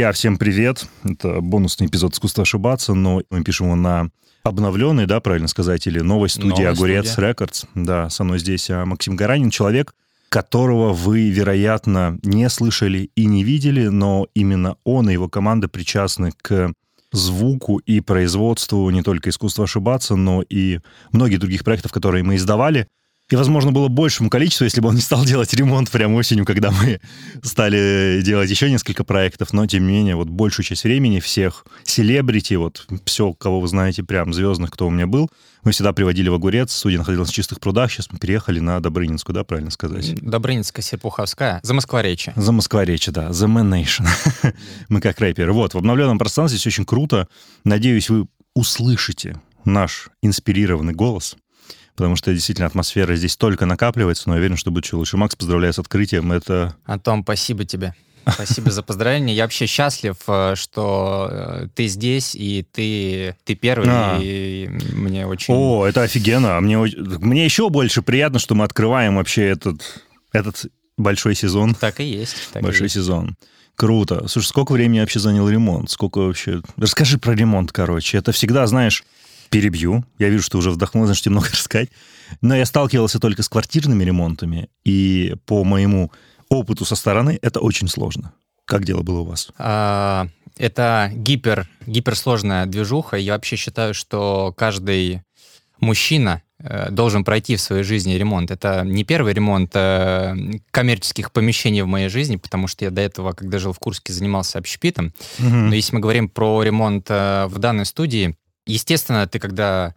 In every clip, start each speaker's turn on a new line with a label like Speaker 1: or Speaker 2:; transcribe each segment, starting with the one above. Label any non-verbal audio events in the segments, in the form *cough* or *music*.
Speaker 1: Друзья, всем привет. Это бонусный эпизод «Искусство ошибаться», но мы пишем его на обновленный, да, правильно сказать, или новой студии
Speaker 2: Новая
Speaker 1: «Огурец
Speaker 2: студия.
Speaker 1: Рекордс». Да, со мной здесь а, Максим Гаранин, человек, которого вы, вероятно, не слышали и не видели, но именно он и его команда причастны к звуку и производству не только искусства ошибаться, но и многих других проектов, которые мы издавали. И, возможно, было большему количеству, если бы он не стал делать ремонт прямо осенью, когда мы стали делать еще несколько проектов, но, тем не менее, вот большую часть времени всех селебрити, вот все, кого вы знаете, прям звездных, кто у меня был, мы всегда приводили в Огурец, студия находилась в Чистых прудах, сейчас мы переехали на Добрынинскую, да, правильно сказать?
Speaker 2: Добрынинская, Серпуховская, за Москворечье.
Speaker 1: За Москва-речи, да, The Man Nation. Мы как рэперы. Вот, в обновленном пространстве здесь очень круто. Надеюсь, вы услышите наш инспирированный голос, потому что действительно атмосфера здесь только накапливается, но я уверен, что будет еще лучше. Макс, поздравляю с открытием. Это
Speaker 2: Антон, спасибо тебе. Спасибо за поздравление. Я вообще счастлив, э, что э, ты здесь, и ты, ты первый,
Speaker 1: А.
Speaker 2: и мне очень...
Speaker 1: О, это офигенно. А Мне, мне еще больше приятно, что мы открываем вообще этот, этот большой сезон.
Speaker 2: Так и есть. так и
Speaker 1: большой
Speaker 2: есть.
Speaker 1: сезон. Круто. Слушай, сколько времени вообще занял ремонт? Сколько вообще... Расскажи про ремонт, короче. Это всегда, знаешь, перебью. Я вижу, что уже вдохнул, значит, тебе много *laughs* рассказать. Но я сталкивался только с квартирными ремонтами, и по моему опыту со стороны это очень сложно. Как дело было у вас?
Speaker 2: А, Это гипер, гиперсложная движуха. Я вообще считаю, что каждый мужчина э, должен пройти в своей жизни ремонт. Это не первый ремонт э, коммерческих помещений в моей жизни, потому что я до этого, когда жил в Курске, занимался общепитом. Но если мы говорим про ремонт э, в данной студии, естественно, ты когда...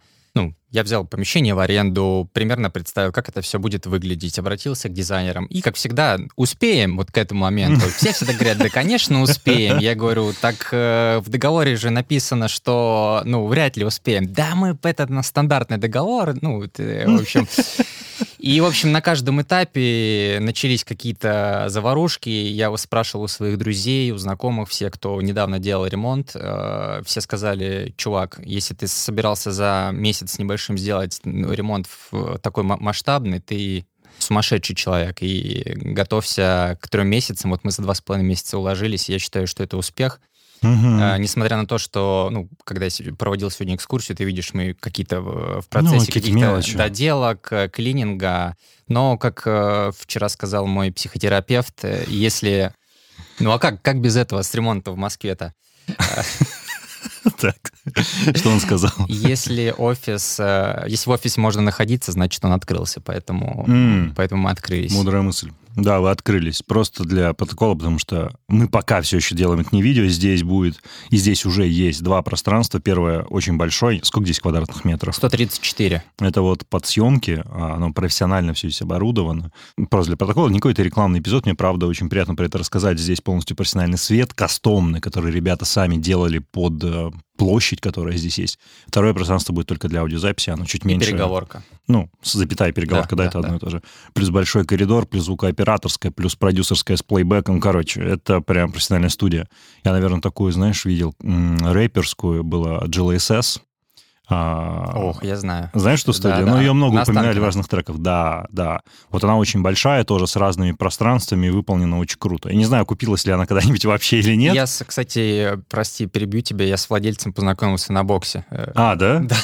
Speaker 2: Я взял помещение в аренду, примерно представил, как это все будет выглядеть, обратился к дизайнерам. И, как всегда, успеем вот к этому моменту. *laughs* Все всегда говорят, да, конечно, успеем. Я говорю, так э, в договоре же написано, что, ну, вряд ли успеем. Да, мы, это на стандартный договор, ну, это, в общем... И, в общем, на каждом этапе начались какие-то заварушки. Я спрашивал у своих друзей, у знакомых, все, кто недавно делал ремонт, э, все сказали, чувак, если ты собирался за месяц небольшим сделать ну, ремонт в такой ма- масштабный, ты сумасшедший человек, и готовься к трем месяцам. Вот мы за два с половиной месяца уложились, я считаю, что это успех.
Speaker 1: Мгм.
Speaker 2: А, несмотря на то, что, ну, когда я проводил сегодня экскурсию, ты видишь, мы какие-то в в процессе
Speaker 1: Ну, какие-то
Speaker 2: каких-то
Speaker 1: мелочи.
Speaker 2: доделок, э, клининга. Но, как э, вчера сказал мой психотерапевт, э, если... Ну, а как, как без этого с ремонта в Москве-то? *laughs* *laughs*
Speaker 1: Так, что он сказал?
Speaker 2: Если офис... э, Если в офисе можно находиться, значит, он открылся, поэтому, поэтому мы открылись.
Speaker 1: Мудрая мысль. Да, вы открылись. Просто для протокола, потому что мы пока все еще делаем это не видео. Здесь будет, и здесь уже есть два пространства. Первое очень большое. Сколько здесь квадратных метров?
Speaker 2: 134.
Speaker 1: Это вот под съемки, а, оно профессионально все здесь оборудовано. Просто для протокола не какой-то рекламный эпизод. Мне, правда, очень приятно про это рассказать. Здесь полностью профессиональный свет, кастомный, который ребята сами делали под э, площадь, которая здесь есть. Второе пространство будет только для аудиозаписи, оно чуть
Speaker 2: И
Speaker 1: меньше.
Speaker 2: переговорка.
Speaker 1: Ну, запятая переговорка, да,
Speaker 2: Да,
Speaker 1: это
Speaker 2: да,
Speaker 1: одно и то же. Плюс большой коридор, плюс звукооператорская, плюс продюсерская с плейбеком. Короче, это прям профессиональная студия. Я, наверное, такую, знаешь, видел рэперскую, была GLSS. А,
Speaker 2: Ох, я знаю.
Speaker 1: знаешь, что студия?
Speaker 2: Да,
Speaker 1: ну,
Speaker 2: да.
Speaker 1: ее много
Speaker 2: На
Speaker 1: упоминали в
Speaker 2: Останкино.
Speaker 1: разных треках. Да, да. Вот она очень большая, тоже с разными пространствами, выполнена очень круто. Я не знаю, купилась ли она когда-нибудь *laughs* вообще или нет.
Speaker 2: Я, кстати, прости, перебью тебя, я с владельцем познакомился на боксе. Э,
Speaker 1: А, да? *laughs*
Speaker 2: Да.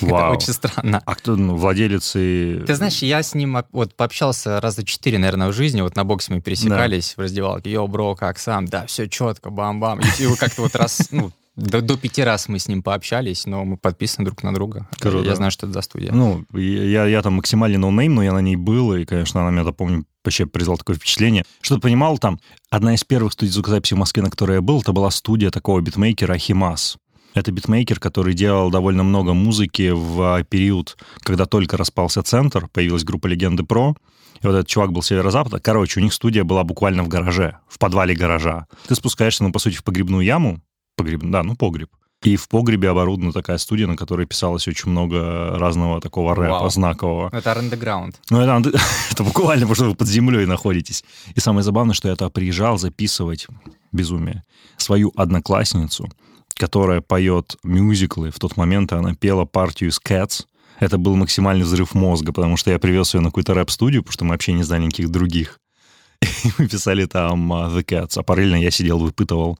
Speaker 2: Это
Speaker 1: Вау.
Speaker 2: очень странно.
Speaker 1: А кто, ну, владелец и...
Speaker 2: Ты знаешь, я с ним вот пообщался раза четыре, наверное, в жизни. Вот на боксе мы пересекались в раздевалке. Yo, bro, как сам? Да, все четко, бам-бам. И вот как-то вот раз, ну, до, до пяти раз мы с ним пообщались, но мы подписаны друг на друга.
Speaker 1: Круто.
Speaker 2: Я знаю, что это за студия.
Speaker 1: Ну, я, я там максимально ноунейм, но я на ней был, и, конечно, она меня, помню, вообще произвела такое впечатление. Что ты понимал, там, одна из первых студий звукозаписи в Москве, на которой я был, это была студия такого битмейкера Химас. Это битмейкер, который делал довольно много музыки в период, когда только распался центр, появилась группа Легенды Про, и вот этот чувак был с северо-запада. Короче, у них студия была буквально в гараже, в подвале гаража. Ты спускаешься, ну, по сути, в погребную яму, погреб, да, ну, погреб. И в погребе оборудована такая студия, на которой писалось очень много разного такого рэпа
Speaker 2: Вау.
Speaker 1: знакового.
Speaker 2: Это underground.
Speaker 1: Ну, это, *laughs* это буквально, потому что вы под землей находитесь. И самое забавное, что я туда приезжал записывать безумие, свою одноклассницу, которая поет мюзиклы. В тот момент она пела партию из Cats. Это был максимальный взрыв мозга, потому что я привез ее на какую-то рэп-студию, потому что мы вообще не знали никаких других. *laughs* И мы писали там uh, The Cats, а параллельно я сидел, выпытывал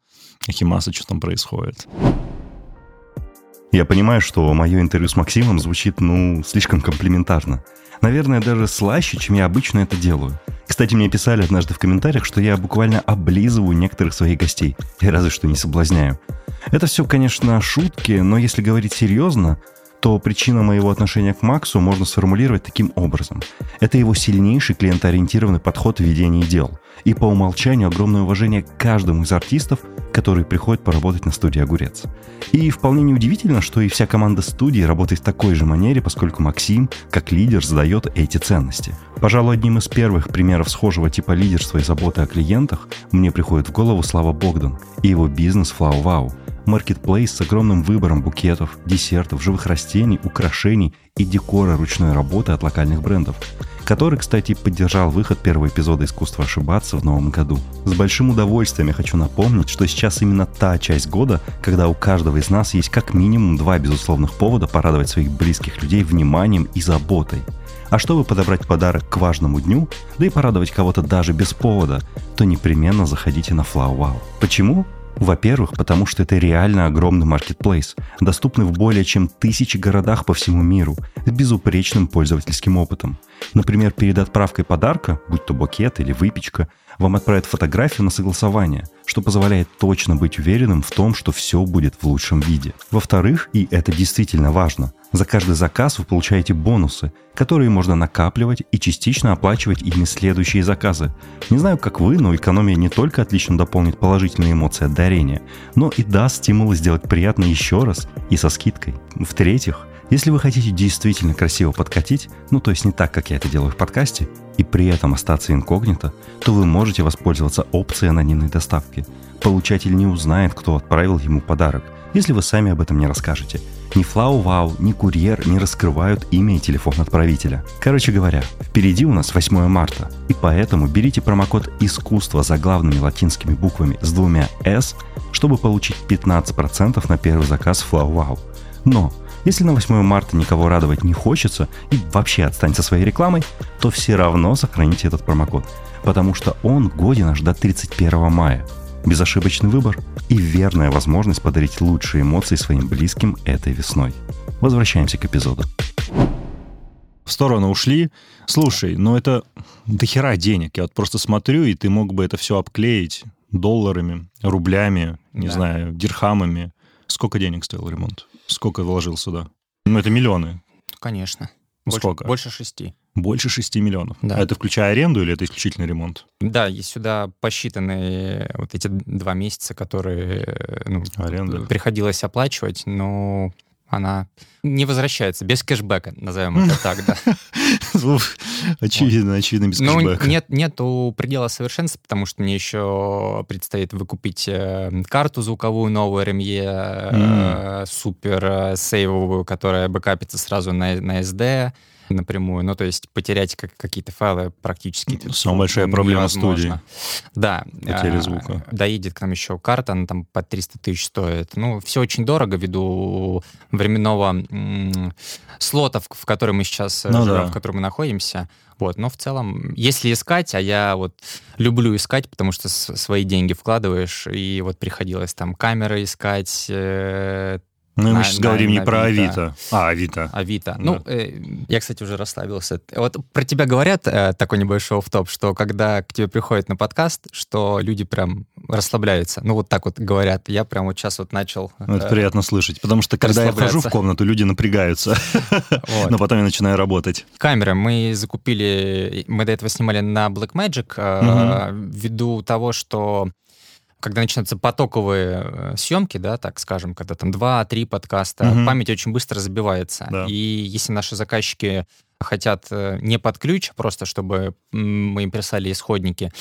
Speaker 1: Химаса, что там происходит.
Speaker 3: Я понимаю, что мое интервью с Максимом звучит, ну, слишком комплиментарно. Наверное, даже слаще, чем я обычно это делаю. Кстати, мне писали однажды в комментариях, что я буквально облизываю некоторых своих гостей. И разве что не соблазняю. Это все, конечно, шутки, но если говорить серьезно, то причина моего отношения к Максу можно сформулировать таким образом. Это его сильнейший клиентоориентированный подход в ведении дел. И по умолчанию огромное уважение к каждому из артистов, которые приходят поработать на студии «Огурец». И вполне неудивительно, что и вся команда студии работает в такой же манере, поскольку Максим, как лидер, задает эти ценности. Пожалуй, одним из первых примеров схожего типа лидерства и заботы о клиентах мне приходит в голову Слава Богдан и его бизнес «Флау Вау», Маркетплейс с огромным выбором букетов, десертов, живых растений, украшений и декора ручной работы от локальных брендов, который, кстати, поддержал выход первого эпизода «Искусство ошибаться» в новом году. С большим удовольствием я хочу напомнить, что сейчас именно та часть года, когда у каждого из нас есть как минимум два безусловных повода порадовать своих близких людей вниманием и заботой. А чтобы подобрать подарок к важному дню, да и порадовать кого-то даже без повода, то непременно заходите на FlowWow. Почему? Во-первых, потому что это реально огромный маркетплейс, доступный в более чем тысячи городах по всему миру, с безупречным пользовательским опытом. Например, перед отправкой подарка, будь то букет или выпечка, вам отправят фотографию на согласование, что позволяет точно быть уверенным в том, что все будет в лучшем виде. Во-вторых, и это действительно важно, за каждый заказ вы получаете бонусы, которые можно накапливать и частично оплачивать ими следующие заказы. Не знаю, как вы, но экономия не только отлично дополнит положительные эмоции от дарения, но и даст стимул сделать приятно еще раз и со скидкой. В-третьих, если вы хотите действительно красиво подкатить, ну то есть не так, как я это делаю в подкасте, и при этом остаться инкогнито, то вы можете воспользоваться опцией анонимной доставки. Получатель не узнает, кто отправил ему подарок, если вы сами об этом не расскажете. Ни FlowWow, ни курьер не раскрывают имя и телефон отправителя. Короче говоря, впереди у нас 8 марта, и поэтому берите промокод «Искусство» за главными латинскими буквами с двумя «С», чтобы получить 15% на первый заказ FlowWow. Но если на 8 марта никого радовать не хочется и вообще отстаньте со своей рекламой, то все равно сохраните этот промокод, потому что он годен аж до 31 мая. Безошибочный выбор и верная возможность подарить лучшие эмоции своим близким этой весной. Возвращаемся к эпизоду.
Speaker 1: В сторону ушли. Слушай, ну это дохера денег. Я вот просто смотрю, и ты мог бы это все обклеить долларами, рублями, не да. знаю, дирхамами. Сколько денег стоил ремонт? Сколько вложил сюда? Ну, это миллионы.
Speaker 2: Конечно.
Speaker 1: Больше, Сколько?
Speaker 2: Больше шести.
Speaker 1: Больше шести миллионов. Да. А это включая аренду или это исключительно ремонт?
Speaker 2: Да, есть сюда посчитаны вот эти два месяца, которые ну, Аренда. приходилось оплачивать, но она не возвращается, без кэшбэка, назовем это так, да. *laughs*
Speaker 1: Очевидно, очевидно, без
Speaker 2: ну,
Speaker 1: кэшбэка.
Speaker 2: Нет, нету предела совершенства, потому что мне еще предстоит выкупить э, карту звуковую новую RME, э, супер э, сейвовую, которая бэкапится сразу на, на SD напрямую. Ну, то есть потерять как, какие-то файлы практически
Speaker 1: Самая большая проблема
Speaker 2: студии. Да.
Speaker 1: Потеря а, звука.
Speaker 2: Доедет к нам еще карта, она там по 300 тысяч стоит. Ну, все очень дорого ввиду временного слота, в, в котором мы сейчас ну, живем, да. в котором мы находимся. Вот, но в целом, если искать, а я вот люблю искать, потому что свои деньги вкладываешь, и вот приходилось там камеры искать,
Speaker 1: ну, на, мы сейчас на, говорим на не про Авито. А, Авито.
Speaker 2: Авито. Да. Ну, э, я, кстати, уже расслабился. Вот про тебя говорят, э, такой небольшой в топ что когда к тебе приходят на подкаст, что люди прям расслабляются. Ну, вот так вот говорят. Я прям вот сейчас вот начал...
Speaker 1: Ну, это э, приятно слышать, потому что когда я вхожу в комнату, люди напрягаются. Но потом я начинаю работать.
Speaker 2: Камеры мы закупили... Мы до этого снимали на Blackmagic э, ввиду того, что когда начинаются потоковые э, съемки, да, так скажем, когда там два-три подкаста, угу. память очень быстро забивается. Да. И если наши заказчики хотят э, не под ключ, просто чтобы мы им прислали исходники,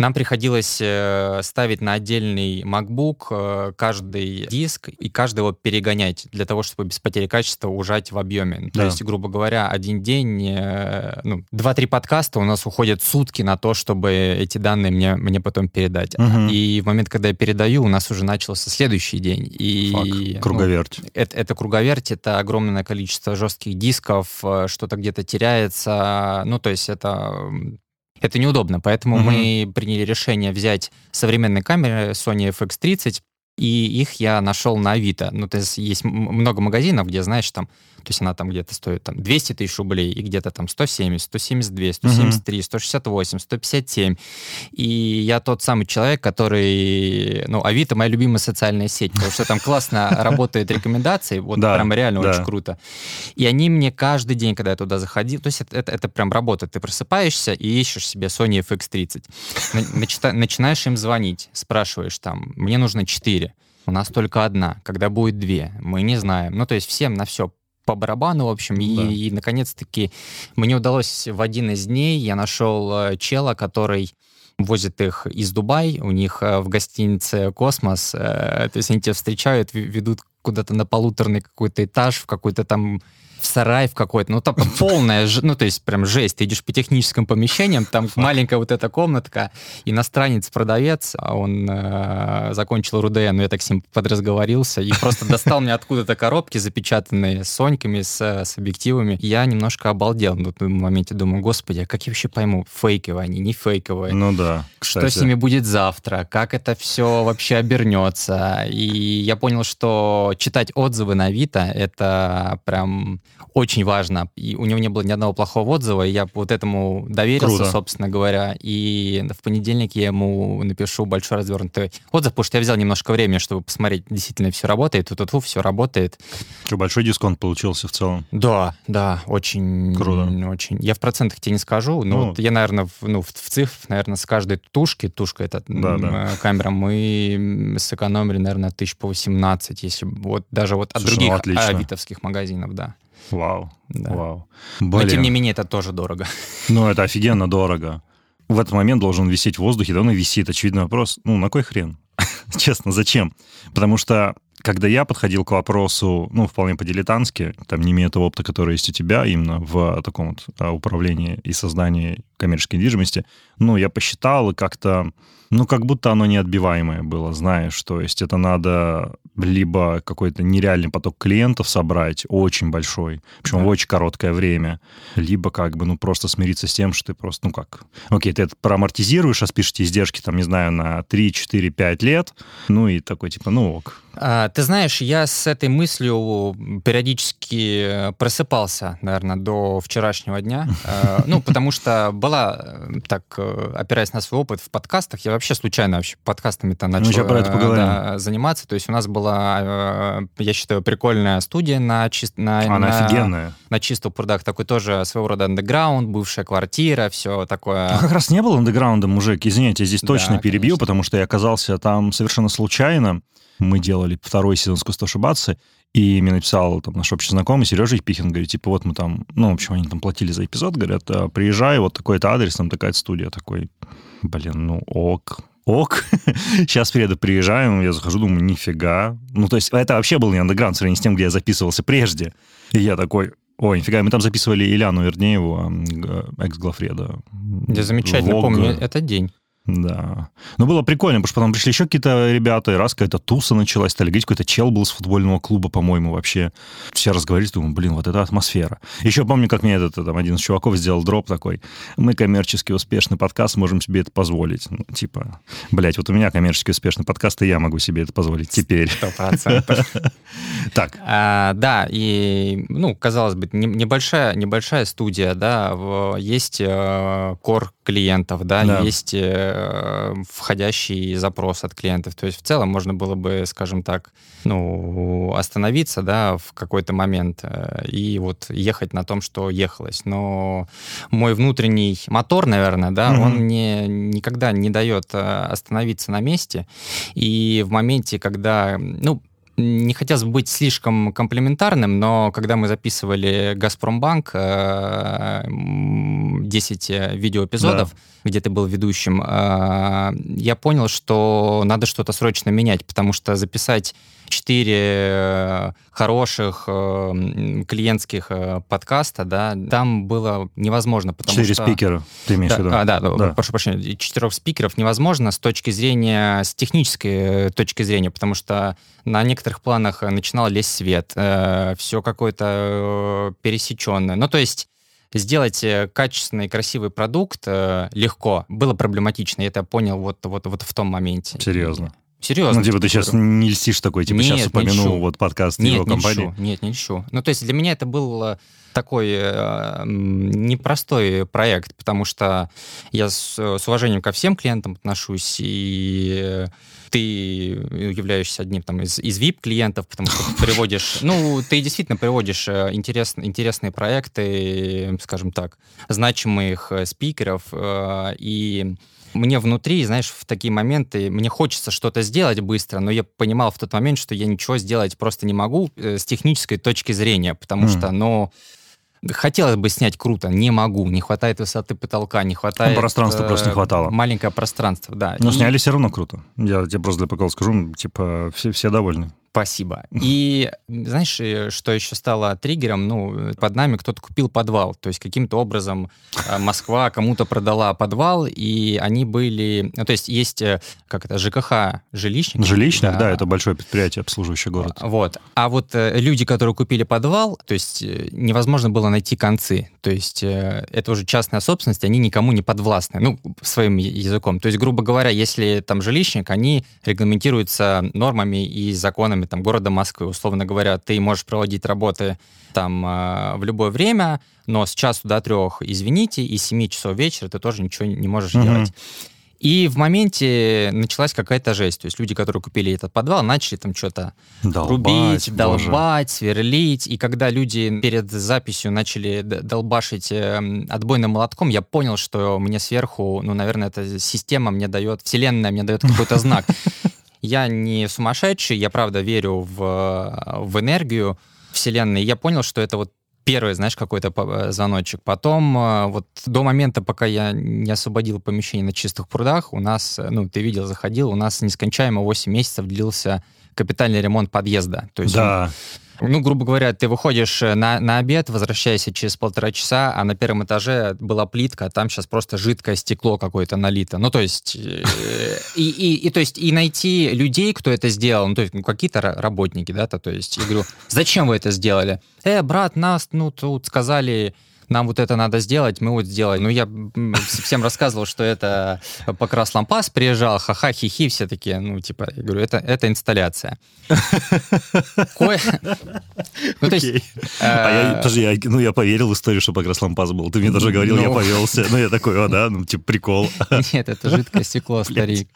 Speaker 2: Нам приходилось э, ставить на отдельный MacBook э, каждый диск и каждый его перегонять для того, чтобы без потери качества ужать в объеме. То
Speaker 1: Да.
Speaker 2: есть, грубо говоря, один день, э, ну, два-три подкаста у нас уходят сутки на то, чтобы эти данные мне, мне потом передать.
Speaker 1: Мгм.
Speaker 2: И в момент, когда я передаю, у нас уже начался следующий день. И,
Speaker 1: Фак,
Speaker 2: ну,
Speaker 1: круговерть.
Speaker 2: это, это круговерть, это огромное количество жестких дисков, что-то где-то теряется. Ну, то есть это, это неудобно. Поэтому
Speaker 1: Мгм.
Speaker 2: мы приняли решение взять современные камеры Sony FX30, и их я нашел на Авито. Ну, то есть есть много магазинов, где, знаешь, там, то есть она там где-то стоит там 200 тысяч рублей, и где-то там 170, 172, 173, 168, 157. И я тот самый человек, который... Ну, Авито — моя любимая социальная сеть, потому что там классно *laughs* работают рекомендации, вот
Speaker 1: Да,
Speaker 2: прям реально
Speaker 1: да.
Speaker 2: очень круто. И они мне каждый день, когда я туда заходил, то есть это, это, это прям работа. Ты просыпаешься и ищешь себе Sony FX30. На- начита- Начинаешь им звонить, спрашиваешь там, мне нужно 4, у нас только одна, когда будет две, мы не знаем. Ну, то есть всем на все по барабану, в общем, и,
Speaker 1: Да.
Speaker 2: и, наконец-таки мне удалось в один из дней, я нашел э, чела, который возит их из Дубай, у них э, в гостинице «Космос», э, то есть они тебя встречают, ве- ведут куда-то на полуторный какой-то этаж, в какой-то там в сарай в какой-то, ну там *laughs* полная, ну то есть прям жесть, ты идешь по техническим помещениям, там маленькая вот эта комнатка, иностранец-продавец, а он э, закончил РУДН, но я так с ним подразговорился и просто *laughs* достал мне откуда-то коробки, запечатанные соньками, с, с объективами. Я немножко обалдел на том моменте, думаю, господи, а как я вообще пойму, фейковые они, не фейковые?
Speaker 1: Ну да.
Speaker 2: Что
Speaker 1: кстати.
Speaker 2: с ними будет завтра, как это все вообще обернется. И я понял, что читать отзывы на Авито — это прям очень важно. И у него не было ни одного плохого отзыва, и я вот этому доверился,
Speaker 1: Круто.
Speaker 2: собственно говоря. И в понедельник я ему напишу большой развернутый отзыв, потому что я взял немножко времени, чтобы посмотреть, действительно все работает, тут все работает.
Speaker 1: Что, большой дисконт получился в целом?
Speaker 2: Да, да, очень...
Speaker 1: Круто.
Speaker 2: Очень. Я в процентах тебе не скажу, но
Speaker 1: Ну.
Speaker 2: вот я, наверное, в, ну, в, в цифрах, наверное, с каждой тушки, тушка это
Speaker 1: Да, да.
Speaker 2: э, камера, мы сэкономили, наверное, тысяч по 18, если вот даже вот от
Speaker 1: Слушай, ну,
Speaker 2: других
Speaker 1: отлично.
Speaker 2: авитовских магазинов, да.
Speaker 1: Вау.
Speaker 2: да.
Speaker 1: Вау.
Speaker 2: Но,
Speaker 1: Блин.
Speaker 2: тем не менее, это тоже дорого. *laughs*
Speaker 1: Ну, это офигенно дорого. В этот момент должен висеть в воздухе, да он и висит. Очевидный вопрос, ну, на кой хрен? *laughs* Честно, зачем? Потому что когда я подходил к вопросу, ну, вполне по-дилетантски, там, не имея того опыта, который есть у тебя именно в таком вот а, управлении и создании коммерческой недвижимости, ну, я посчитал, и как-то, ну, как будто оно неотбиваемое было, знаешь, то есть это надо либо какой-то нереальный поток клиентов собрать, очень большой, причем
Speaker 2: Да.
Speaker 1: в очень короткое время, либо как бы, ну, просто смириться с тем, что ты просто, ну, как, окей, ты это проамортизируешь, а спишешь эти издержки, там, не знаю, на 3, 4, 5 лет, ну, и такой, типа, ну, ок.
Speaker 2: А, Ты знаешь, я с этой мыслью периодически просыпался, наверное, до вчерашнего дня. *laughs* Э, Ну, потому что была, э, так, э, опираясь на свой опыт в подкастах, я вообще случайно вообще подкастами-то начал
Speaker 1: это
Speaker 2: э,
Speaker 1: поговорим.
Speaker 2: да, заниматься. То есть у нас была, я считаю, прикольная студия на, чис- на,
Speaker 1: Она
Speaker 2: на-
Speaker 1: офигенная.
Speaker 2: на чистых прудах. Такой тоже своего рода андеграунд, бывшая квартира, все такое.
Speaker 1: Ну, как раз не был андеграундом, мужик. Извините, я здесь
Speaker 2: Да,
Speaker 1: точно перебью,
Speaker 2: конечно.
Speaker 1: потому что я оказался там совершенно случайно. Мы делали второй сезон «Искусство ошибаться», и мне написал там наш общий знакомый Сережа Епихин, говорит, типа, вот мы там, ну, в общем, они там платили за эпизод, говорят, «А, приезжай, вот такой-то адрес, там такая студия. Такой, блин, ну ок, ок. *laughs* Сейчас приеду, приезжаем, я захожу, думаю, нифига. Ну, то есть это вообще был не андеграунд в сравнении с тем, где я записывался прежде. И я такой, ой, нифига, мы там записывали Ильяну Вернееву, экс-главреда.
Speaker 2: Я замечательно
Speaker 1: Вог.
Speaker 2: помню этот день.
Speaker 1: Да. Ну, было прикольно, потому что потом пришли еще какие-то ребята, и раз какая-то туса началась, стали говорить, какой-то чел был с футбольного клуба, по-моему, вообще. Все разговаривали, думаю, блин, вот это атмосфера. Еще помню, как мне этот, там, один из чуваков сделал дроп такой, мы коммерчески успешный подкаст, можем себе это позволить. Ну, типа, блядь, вот у меня коммерчески успешный подкаст, и я могу себе это позволить теперь.
Speaker 2: Сто процентов. *laughs*
Speaker 1: Так,
Speaker 2: А, да, и, ну, казалось бы, не- небольшая, небольшая студия, да, есть э, кор клиентов, да,
Speaker 1: Да.
Speaker 2: есть э, входящий запрос от клиентов. То есть в целом можно было бы, скажем так, ну, остановиться, да, в какой-то момент э, и вот ехать на том, что ехалось. Но мой внутренний мотор, наверное, да,
Speaker 1: Мгм.
Speaker 2: он мне никогда не дает э, остановиться на месте. И в моменте, когда, ну, не хотелось бы быть слишком комплементарным, но когда мы записывали «Газпромбанк», 10 э, видеоэпизодов, да. где ты был ведущим, э, я понял, что надо что-то срочно менять, потому что записать четыре э, хороших э, клиентских э, подкаста, да, там было невозможно, потому
Speaker 1: четыре
Speaker 2: что...
Speaker 1: спикера, ты имеешь
Speaker 2: да,
Speaker 1: в виду?
Speaker 2: А, да, да, прошу прощения, четырех спикеров невозможно с точки зрения, с технической точки зрения, потому что на некоторых планах начинал лезть свет, э, все какое-то пересеченное. Ну, то есть сделать качественный, красивый продукт э, легко. Было проблематично, я это понял вот, вот, вот в том моменте.
Speaker 1: Серьезно?
Speaker 2: Серьезно.
Speaker 1: Ну, типа, ты сейчас не льстишь такой, типа,
Speaker 2: нет,
Speaker 1: сейчас упомянул вот подкаст
Speaker 2: нет,
Speaker 1: его
Speaker 2: не
Speaker 1: компании.
Speaker 2: Льщу, нет, не льщу. Ну, то есть для меня это был э, такой э, непростой проект, потому что я с, с уважением ко всем клиентам отношусь, и ты являешься одним там, из, из VIP-клиентов, потому что ты приводишь, *laughs* ну, ты действительно приводишь э, интерес, интересные проекты, скажем так, значимых э, спикеров, э, и мне внутри, знаешь, в такие моменты, мне хочется что-то сделать быстро, но я понимал в тот момент, что я ничего сделать просто не могу с технической точки зрения, потому mm. что, ну, Хотелось бы снять круто, не могу, не хватает высоты потолка, не хватает...
Speaker 1: Ну, пространства просто не хватало.
Speaker 2: Маленькое пространство, да.
Speaker 1: Но и... сняли все равно круто. Я тебе просто для прикола скажу, типа, все, все довольны.
Speaker 2: Спасибо. И знаешь, э, что еще стало триггером? Ну, под нами кто-то купил подвал. То есть каким-то образом э, Москва кому-то продала подвал, и они были... Ну, то есть есть, э, как это, ЖКХ, жилищник.
Speaker 1: Жилищник, да, да это большое предприятие, обслуживающее город.
Speaker 2: Вот. А вот люди, которые купили подвал, то есть невозможно было найти концы. То есть это уже частная собственность, они никому не подвластны. Ну, своим языком. То есть, грубо говоря, если там жилищник, они регламентируются нормами и законами пределами там, города Москвы. Условно говоря, ты можешь проводить работы там э, в любое время, но с часу до трех, извините, и с 7 часов вечера ты тоже ничего не можешь mm-hmm. делать. И в моменте началась какая-то жесть. То есть люди, которые купили этот подвал, начали там что-то рубить, долбать, сверлить. И когда люди перед записью начали долбашить э, отбойным молотком, я понял, что мне сверху, ну, наверное, эта система мне дает, вселенная мне дает какой-то знак. *laughs* Я не сумасшедший, я правда верю в, в энергию Вселенной. Я понял, что это вот первый, знаешь, какой-то э, звоночек. Потом, э, вот до момента, пока я не освободил помещение на чистых прудах, у нас, э, ну, ты видел, заходил, у нас нескончаемо 8 месяцев длился капитальный ремонт подъезда. То есть
Speaker 1: да.
Speaker 2: Он, ну, грубо говоря, ты выходишь э, на, на обед, возвращаешься через полтора часа, а на первом этаже была плитка, а там сейчас просто жидкое стекло какое-то налито. Ну, то есть, э, и, и, и, то есть, и найти людей, кто это сделал, ну, то есть, ну, какие-то работники, да, то, то есть, я говорю, зачем вы это сделали? Э, брат, нас, ну, тут сказали, нам вот это надо сделать, мы вот сделаем. Ну, я всем рассказывал, что это Покрас Лампас приезжал, ха-ха, хихи, все такие, ну, типа, я говорю, это, это инсталляция.
Speaker 1: Ну, то есть... А подожди, ну, я поверил в историю, что Покрас Лампас был. Ты мне даже говорил, я ну. повелся. Ну, я такой, о, да, ну, типа, прикол.
Speaker 2: Нет, это жидкое стекло, *laughs* старик.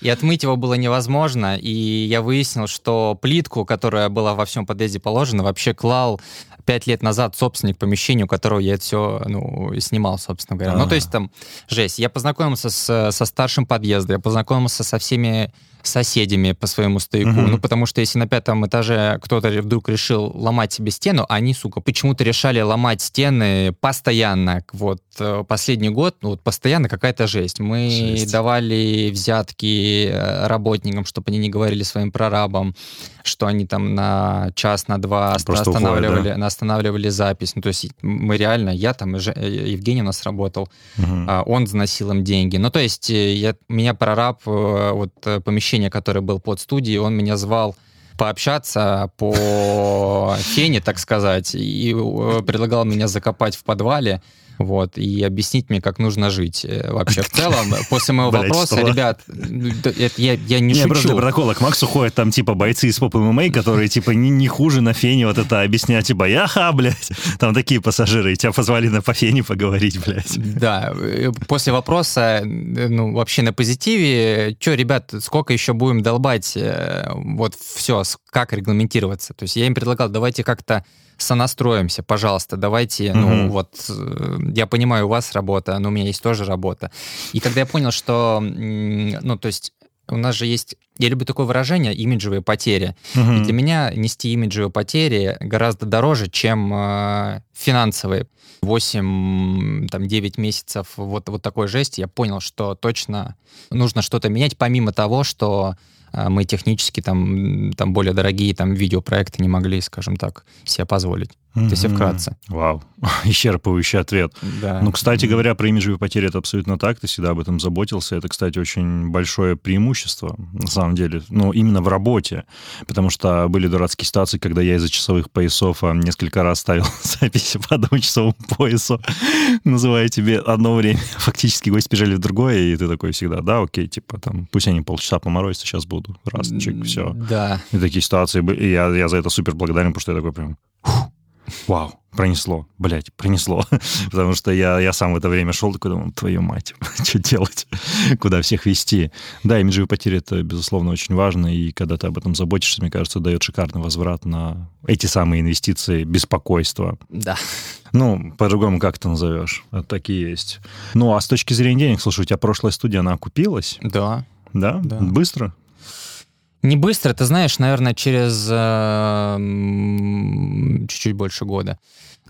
Speaker 2: И отмыть его было невозможно, и я выяснил, что плитку, которая была во всем подъезде положена, вообще клал пять лет назад собственник помещения, у которого я это все ну, снимал, собственно говоря. А-а-а. Ну, то есть там жесть. Я познакомился с, со старшим подъезда, я познакомился со всеми соседями по своему стояку. Угу. Ну, потому что если на пятом этаже кто-то вдруг решил ломать себе стену, они, сука, почему-то решали ломать стены постоянно. Вот э, последний год, ну, вот постоянно какая-то жесть. Мы жесть. давали взятки э, работникам, чтобы они не говорили своим прорабам, что они там на час, на два Просто останавливали, уходят, да? останавливали запись. Ну, то есть мы реально, я там, э, Евгений у нас работал, угу. он заносил им деньги. Ну, то есть я, меня прораб вот помещение помещение, которое был под студией, он меня звал пообщаться по *laughs* фене, так сказать, и э, предлагал меня закопать в подвале вот, и объяснить мне, как нужно жить э, вообще в целом. *laughs* После моего вопроса, ребят, я, я не шучу.
Speaker 1: просто протокола к Максу ходят там типа бойцы из поп ММА, которые типа не, не хуже на фене вот это объяснять, типа, яха, блядь, там такие пассажиры, и тебя позвали на по фене поговорить, блядь.
Speaker 2: Да, э, после вопроса, э, ну, вообще на позитиве, что, ребят, сколько еще будем долбать, вот все, как регламентироваться? То есть я им предлагал, давайте как-то сонастроимся, пожалуйста, давайте, угу. ну вот, я понимаю, у вас работа, но у меня есть тоже работа. И когда я понял, что, ну, то есть у нас же есть, я люблю такое выражение, имиджевые потери.
Speaker 1: Мгм.
Speaker 2: И для меня нести имиджевые потери гораздо дороже, чем э, финансовые. 8, там, 9 месяцев вот, вот такой жести, я понял, что точно нужно что-то менять, помимо того, что э, мы технически там, там более дорогие там видеопроекты не могли, скажем так, себе позволить. Это если вкратце.
Speaker 1: Вау, *laughs* исчерпывающий ответ.
Speaker 2: Да.
Speaker 1: Ну, кстати говоря, про имиджевые потери это абсолютно так. Ты всегда об этом заботился. Это, кстати, очень большое преимущество, на самом деле. Ну, именно в работе. Потому что были дурацкие ситуации, когда я из-за часовых поясов а, несколько раз ставил *laughs* записи по одному часовому поясу, *laughs* называя тебе одно время. Фактически гости бежали в другое, и ты такой всегда, да, окей, типа там, пусть они полчаса поморозятся, сейчас буду. Раз, чик, все.
Speaker 2: Да.
Speaker 1: И такие ситуации, и я, я за это супер благодарен, потому что я такой прям, «Фух, вау, пронесло, блядь, пронесло. *laughs* Потому что я, я сам в это время шел, такой думал, твою мать, *laughs* что делать, *laughs* куда всех вести. Да, имиджевые потери — это, безусловно, очень важно, и когда ты об этом заботишься, мне кажется, дает шикарный возврат на эти самые инвестиции, беспокойство.
Speaker 2: Да.
Speaker 1: Ну, по-другому как это назовешь? Вот такие есть. Ну, а с точки зрения денег, слушай, у тебя прошлая студия, она окупилась,
Speaker 2: Да.
Speaker 1: да?
Speaker 2: Да.
Speaker 1: Быстро?
Speaker 2: Не быстро, ты знаешь, наверное, через э, чуть-чуть больше года.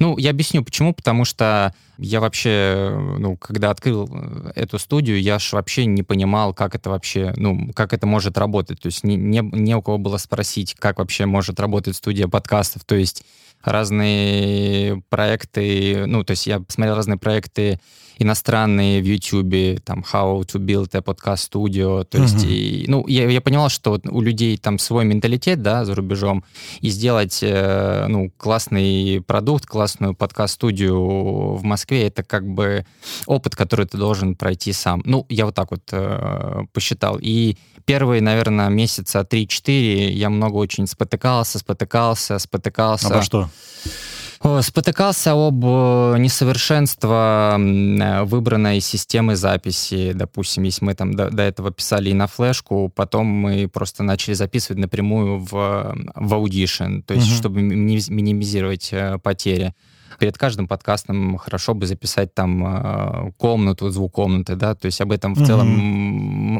Speaker 2: Ну, я объясню, почему. Потому что я вообще, ну, когда открыл э, эту студию, я ж вообще не понимал, как это вообще, ну, как это может работать. То есть не, не, не у кого было спросить, как вообще может работать студия подкастов. То есть разные проекты, ну, то есть я посмотрел разные проекты иностранные в YouTube, там, How to Build a Podcast Studio, то есть,
Speaker 1: Мгм.
Speaker 2: и, ну, я, я понимал, что вот у людей там свой менталитет, да, за рубежом, и сделать, э, ну, классный продукт, классную подкаст-студию в Москве, это как бы опыт, который ты должен пройти сам. Ну, я вот так вот э, посчитал. И первые, наверное, месяца 3-4 я много очень спотыкался, спотыкался, спотыкался.
Speaker 1: По что?
Speaker 2: О, Спотыкался об э, несовершенство э, выбранной системы записи. Допустим, если мы там до, до этого писали и на флешку, потом мы просто начали записывать напрямую в, в Audition, то есть
Speaker 1: Мгм.
Speaker 2: чтобы мини- минимизировать э, потери. Перед каждым подкастом хорошо бы записать там э, комнату, звук комнаты, да, то есть об этом в
Speaker 1: Мгм.
Speaker 2: целом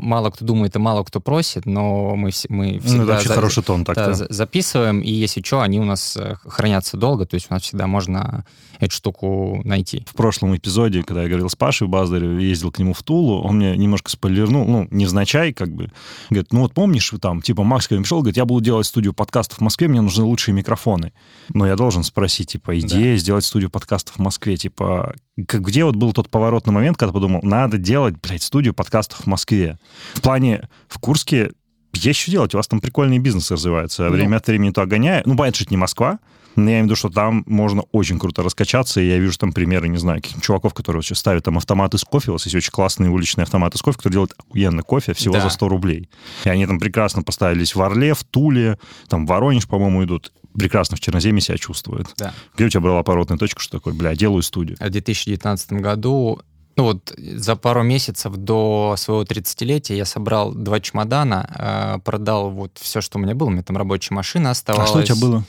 Speaker 2: мало кто думает и мало кто просит, но мы, мы всегда...
Speaker 1: Ну, вообще
Speaker 2: за-
Speaker 1: хороший тон
Speaker 2: да,
Speaker 1: так-то.
Speaker 2: за- записываем, и если что, они у нас э, хранятся долго, то есть у нас всегда можно эту штуку найти.
Speaker 1: В прошлом эпизоде, когда я говорил с Пашей Баздарем, ездил к нему в Тулу, он мне немножко спойлернул, ну, невзначай, как бы. Говорит, ну вот помнишь, там, типа, Макс ко пришел, говорит, я буду делать студию подкастов в Москве, мне нужны лучшие микрофоны. Но я должен спросить, типа, идея сделать студию подкастов в Москве, типа, где вот был тот поворотный момент, когда подумал, надо делать, блядь, студию подкастов в Москве. В плане, в Курске есть что делать, у вас там прикольные бизнесы развиваются.
Speaker 2: Ну.
Speaker 1: Время от времени то гоняю. Ну, понятно, что это не Москва, но я имею в виду, что там можно очень круто раскачаться, и я вижу там примеры, не знаю, каких чуваков, которые вообще ставят там автоматы с кофе. У вас есть очень классные уличные автоматы с кофе, которые делают охуенно кофе всего
Speaker 2: Да.
Speaker 1: за 100 рублей. И они там прекрасно поставились в Орле, в Туле, там в Воронеж, по-моему, идут. Прекрасно в Черноземье себя чувствуют.
Speaker 2: Да.
Speaker 1: Где у тебя была поворотная точка, что такое, бля, делаю студию?
Speaker 2: В 2019 году, ну вот за пару месяцев до своего 30-летия я собрал два чемодана, э, продал вот все, что у меня было. У меня там рабочая машина
Speaker 1: А
Speaker 2: оставалась.
Speaker 1: что у тебя было?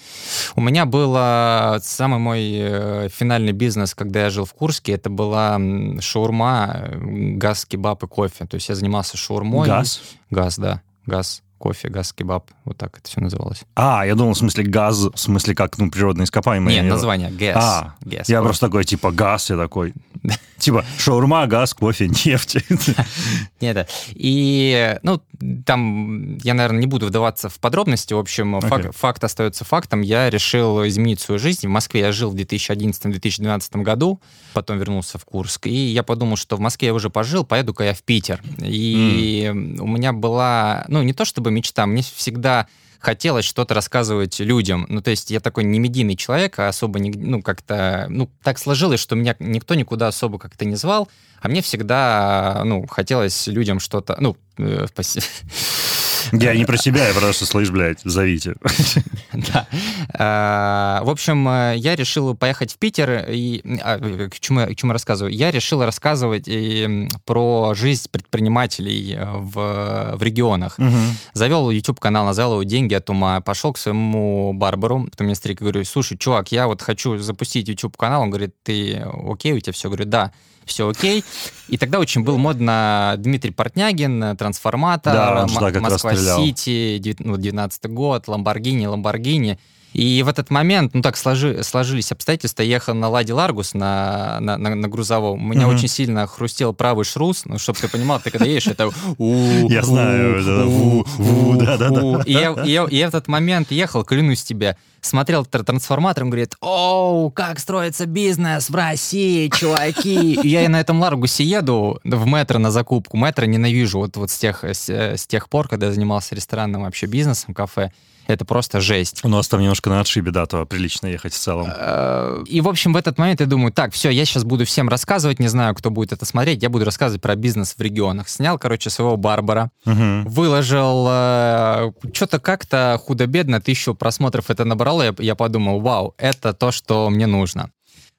Speaker 2: У меня было самый мой э, финальный бизнес, когда я жил в Курске, это была шаурма, э, газ, кебаб и кофе. То есть я занимался шаурмой.
Speaker 1: Газ?
Speaker 2: Газ, да. Газ, кофе, газ, кебаб. Вот так это все называлось.
Speaker 1: А, я думал, в смысле газ, в смысле как, ну, природные ископаемые.
Speaker 2: Нет, название ГЭС.
Speaker 1: А,
Speaker 2: ГЭС,
Speaker 1: Я
Speaker 2: кофе.
Speaker 1: просто такой, типа, газ, я такой. *laughs* Типа, шаурма, газ, кофе, нефть. *laughs*
Speaker 2: Нет. И, ну, там я, наверное, не буду вдаваться в подробности. В общем, факт остается фактом. Я решил изменить свою жизнь. В Москве я жил в 2011-2012 году, потом вернулся в Курск. И я подумал, что в Москве я уже пожил, поеду-ка я в Питер. И у меня была, ну, не то чтобы мечта, мне всегда хотелось что-то рассказывать людям. Ну, то есть я такой не медийный человек, а особо, не, ну, как-то, ну, так сложилось, что меня никто никуда особо как-то не звал, а мне всегда, ну, хотелось людям что-то, ну, э, спаси-
Speaker 1: Я не про себя, я просто, слышь, блядь, зовите.
Speaker 2: Да. А, В общем, э, я решил поехать в Питер. И а, э, к чему, я- я рассказываю? Я решил рассказывать про жизнь предпринимателей э, в, регионах. Завел YouTube-канал, назвал его «Деньги от ума». Пошел к своему барбару, потом мне старик говорю, слушай, чувак, я вот хочу запустить YouTube-канал. Он говорит, ты окей, у тебя все? Говорю, да. Все окей. И тогда очень был модно Дмитрий Портнягин, Трансформатор,
Speaker 1: Да.
Speaker 2: Москва-Сити, 19 год, Ламборгини, Ламборгини. И в этот момент, ну так сложи, сложились обстоятельства, я ехал на Ладе Ларгус на, на, на, на грузовом. У меня
Speaker 1: Мгм.
Speaker 2: очень сильно хрустел правый шрус, ну, чтобы ты понимал, ты когда едешь, это...
Speaker 1: Я знаю, да-да-да.
Speaker 2: И я, в этот момент ехал, клянусь тебе, смотрел тр- трансформатор, он говорит, оу, как строится бизнес в России, чуваки. Я и на этом Ларгусе еду в метро на закупку. Метро ненавижу вот, вот с, тех, с, с тех пор, когда я занимался ресторанным вообще бизнесом, кафе. Это просто жесть.
Speaker 1: У нас там немножко на отшибе, да, то прилично ехать в целом.
Speaker 2: Э, И, в общем, в этот момент я думаю, так, все, я сейчас буду всем рассказывать, не знаю, кто будет это смотреть, я буду рассказывать про бизнес в регионах. Снял, короче, своего Барбара,
Speaker 1: Мгм.
Speaker 2: выложил, что-то как-то худо-бедно, тысячу просмотров это набрало, я, я подумал, вау, это то, что мне нужно.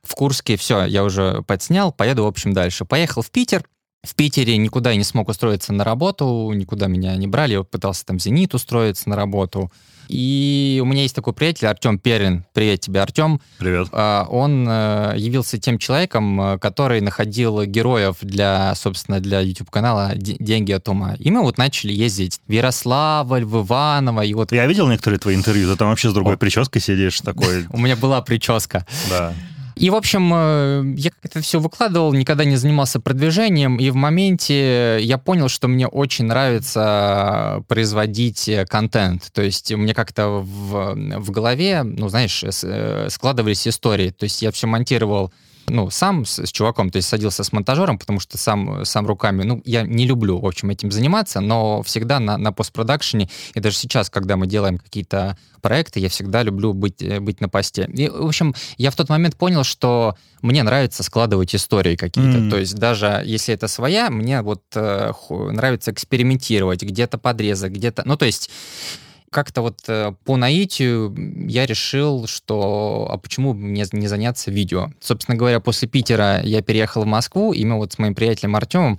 Speaker 2: В Курске все, я уже подснял, поеду, в общем, дальше. Поехал в Питер, в Питере никуда я не смог устроиться на работу, никуда меня не брали, я пытался там в «Зенит» устроиться на работу. И у меня есть такой приятель, Артем Перин. Привет тебе, Артем.
Speaker 1: Привет.
Speaker 2: А, Он э, явился тем человеком, э, который находил героев для, собственно, для YouTube-канала «Де- «Деньги от ума». И мы вот начали ездить в Ярославль, в Иваново, и вот
Speaker 1: Я видел некоторые твои интервью, ты там вообще с другой
Speaker 2: О.
Speaker 1: прической сидишь, такой, *laughs*
Speaker 2: у меня была прическа.
Speaker 1: да.
Speaker 2: И, в общем, э, я как это все выкладывал, никогда не занимался продвижением, и в моменте я понял, что мне очень нравится производить э, контент. То есть мне как-то в, в голове, ну, знаешь, э, складывались истории. То есть я все монтировал ну, сам с, с чуваком, то есть садился с монтажером, потому что сам, сам руками, ну, я не люблю, в общем, этим заниматься, но всегда на, на постпродакшене, и даже сейчас, когда мы делаем какие-то проекты, я всегда люблю быть, э, быть на посте. И, в общем, я в тот момент понял, что мне нравится складывать истории какие-то.
Speaker 1: М.
Speaker 2: То есть даже если это своя, мне вот э, нравится экспериментировать, где-то подрезать, где-то... Ну, то есть как-то вот э, по наитию я решил, что а почему мне не заняться видео. Собственно говоря, после Питера я переехал в Москву, и мы вот с моим приятелем Артемом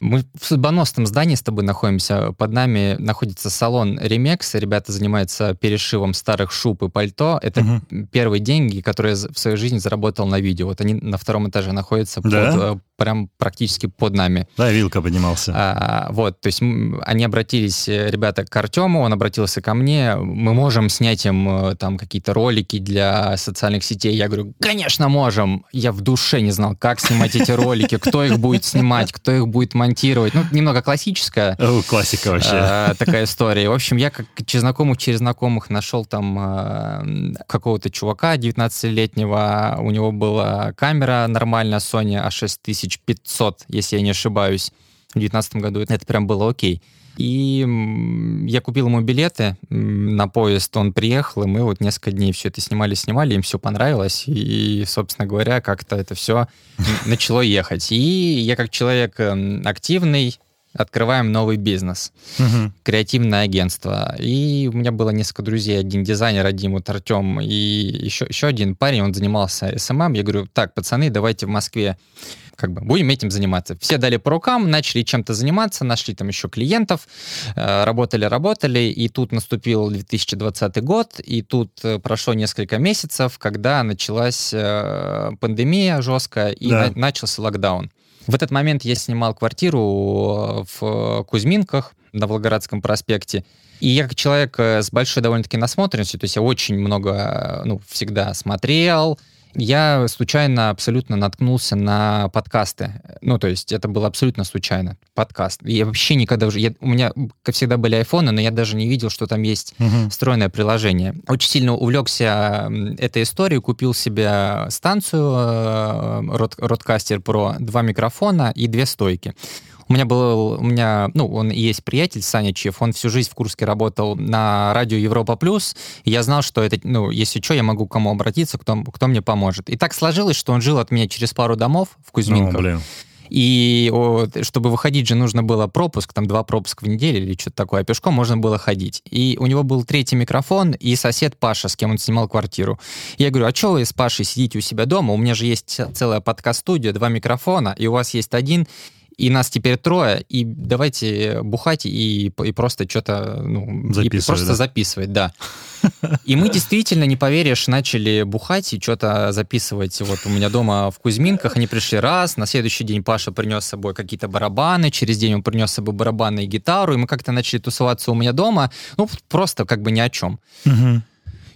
Speaker 2: мы в судьбоносном здании с тобой находимся. Под нами находится салон Ремекс. Ребята занимаются перешивом старых шуб и пальто. Это
Speaker 1: Мгм.
Speaker 2: первые деньги, которые я в своей жизни заработал на видео. Вот они на втором этаже находятся под,
Speaker 1: Да?
Speaker 2: э, прям практически под нами.
Speaker 1: Да, вилка поднимался.
Speaker 2: А, вот, то есть они обратились, э, ребята, к Артему, он обратился ко мне, мы можем снять им э, там какие-то ролики для социальных сетей. Я говорю, конечно, можем. Я в душе не знал, как снимать эти ролики, кто их будет снимать, кто их будет монтировать. Ну, немного классическая
Speaker 1: классика вообще.
Speaker 2: э, такая история. В общем, я как через знакомых, через знакомых нашел там э, какого-то чувака 19-летнего. У него была камера нормальная Sony A6500, если я не ошибаюсь. В 2019 году это прям было окей. И я купил ему билеты на поезд, он приехал, и мы вот несколько дней все это снимали-снимали, им все понравилось, и, собственно говоря, как-то это все начало ехать. И я как человек эм, активный, открываем новый бизнес креативное агентство. И у меня было несколько друзей, один дизайнер, один вот Артем, и еще, еще один парень, он занимался SMM. Я говорю, так, пацаны, давайте в Москве как бы будем этим заниматься. Все дали по рукам, начали чем-то заниматься, нашли там еще клиентов, э, работали, работали, и тут наступил 2020 год, и тут э, прошло несколько месяцев, когда началась э, пандемия жесткая, и
Speaker 1: Да.
Speaker 2: на- начался локдаун. В этот момент я снимал квартиру в Кузьминках на Волгоградском проспекте. И я как человек с большой довольно-таки насмотренностью, то есть я очень много, ну, всегда смотрел, я случайно абсолютно наткнулся на подкасты. Ну, то есть это было абсолютно случайно. Подкаст. Я вообще никогда уже... я- у меня, как всегда, были айфоны, но я даже не видел, что там есть
Speaker 1: Мгм.
Speaker 2: встроенное приложение. Очень сильно увлекся этой историей, купил себе станцию э, Rode- Rodecaster Pro, два микрофона и две стойки. У меня был, у меня, ну, он и есть приятель, Саня Чев, он всю жизнь в Курске работал на радио Европа Плюс, и я знал, что это, ну, если что, я могу к кому обратиться, кто, кто мне поможет. И так сложилось, что он жил от меня через пару домов в
Speaker 1: Ну,
Speaker 2: Кузьминках.
Speaker 1: блин.
Speaker 2: И о, чтобы выходить же нужно было пропуск, там два пропуска в неделю или что-то такое, а пешком можно было ходить. И у него был третий микрофон и сосед Паша, с кем он снимал квартиру. Я говорю, а что вы с Пашей сидите у себя дома? У меня же есть целая подкаст-студия, два микрофона, и у вас есть один. И нас теперь трое, и давайте бухать и, и просто что-то, ну, и просто да? записывать, да. *laughs* И мы действительно, не поверишь, начали бухать и что-то записывать. Вот у меня дома в Кузьминках они пришли раз, на следующий день Паша принес с собой какие-то барабаны, через день он принес с собой барабаны и гитару, и мы как-то начали тусоваться у меня дома, ну, просто как бы ни о чем. Угу.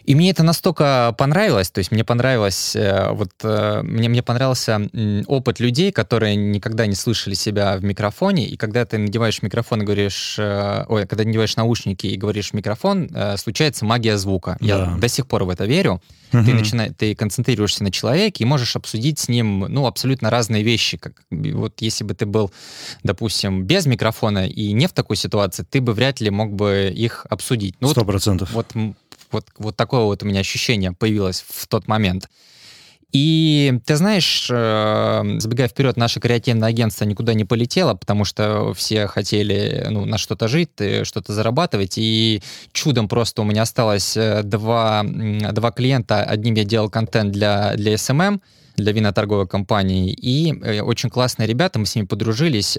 Speaker 2: И мне это настолько понравилось, то есть мне понравилось, э, вот э, мне, мне понравился опыт людей, которые никогда не слышали себя в микрофоне, и когда ты надеваешь микрофон и говоришь, э, ой, когда надеваешь наушники и говоришь в микрофон, случается магия звука. Да. Я до сих пор в это верю. Угу. Ты, начинаешь, ты концентрируешься на человеке и можешь обсудить с ним, ну, абсолютно разные вещи. Как, вот если бы ты был, допустим, без микрофона и не в такой ситуации, ты бы вряд ли мог бы их обсудить.
Speaker 1: Ну, Сто процентов.
Speaker 2: Вот, вот вот, вот такое вот у меня ощущение появилось в тот момент. И ты знаешь, э, забегая вперед, наше креативное агентство никуда не полетело, потому что все хотели ну, на что-то жить, э, что-то зарабатывать. И чудом просто у меня осталось э, два, два клиента. Одним я делал контент для, для SMM, для виноторговой компании. И очень классные ребята, мы с ними подружились.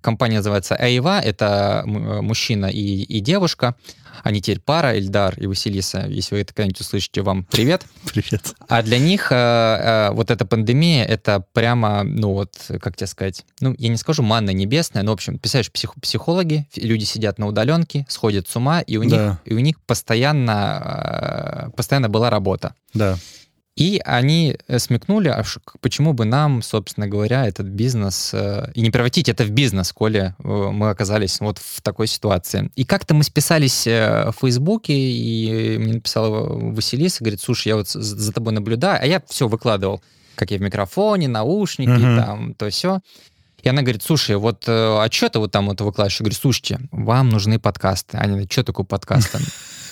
Speaker 2: Компания называется Эйва, это мужчина и, и девушка. Они теперь пара, Эльдар и Василиса. Если вы это когда-нибудь услышите, вам привет. *laughs*
Speaker 1: Привет.
Speaker 2: А для них э, э, вот эта пандемия, это прямо, ну вот, как тебе сказать, ну, я не скажу манна небесная, но, в общем, писаешь псих, психологи, люди сидят на удаленке, сходят с ума, и у да. них, и у них постоянно, э, постоянно была работа.
Speaker 1: Да.
Speaker 2: И они э, смекнули, а почему бы нам, собственно говоря, этот бизнес, э, и не превратить это в бизнес, коли э, мы оказались вот в такой ситуации. И как-то мы списались в Фейсбуке, и мне написала Василиса, говорит, слушай, я вот за тобой наблюдаю, а я все выкладывал, как я в микрофоне, наушники, uh-huh. там, то все. И она говорит, слушай, вот, а что ты вот там вот выкладываешь? Я говорю, слушайте, вам нужны подкасты. Они что такое подкасты?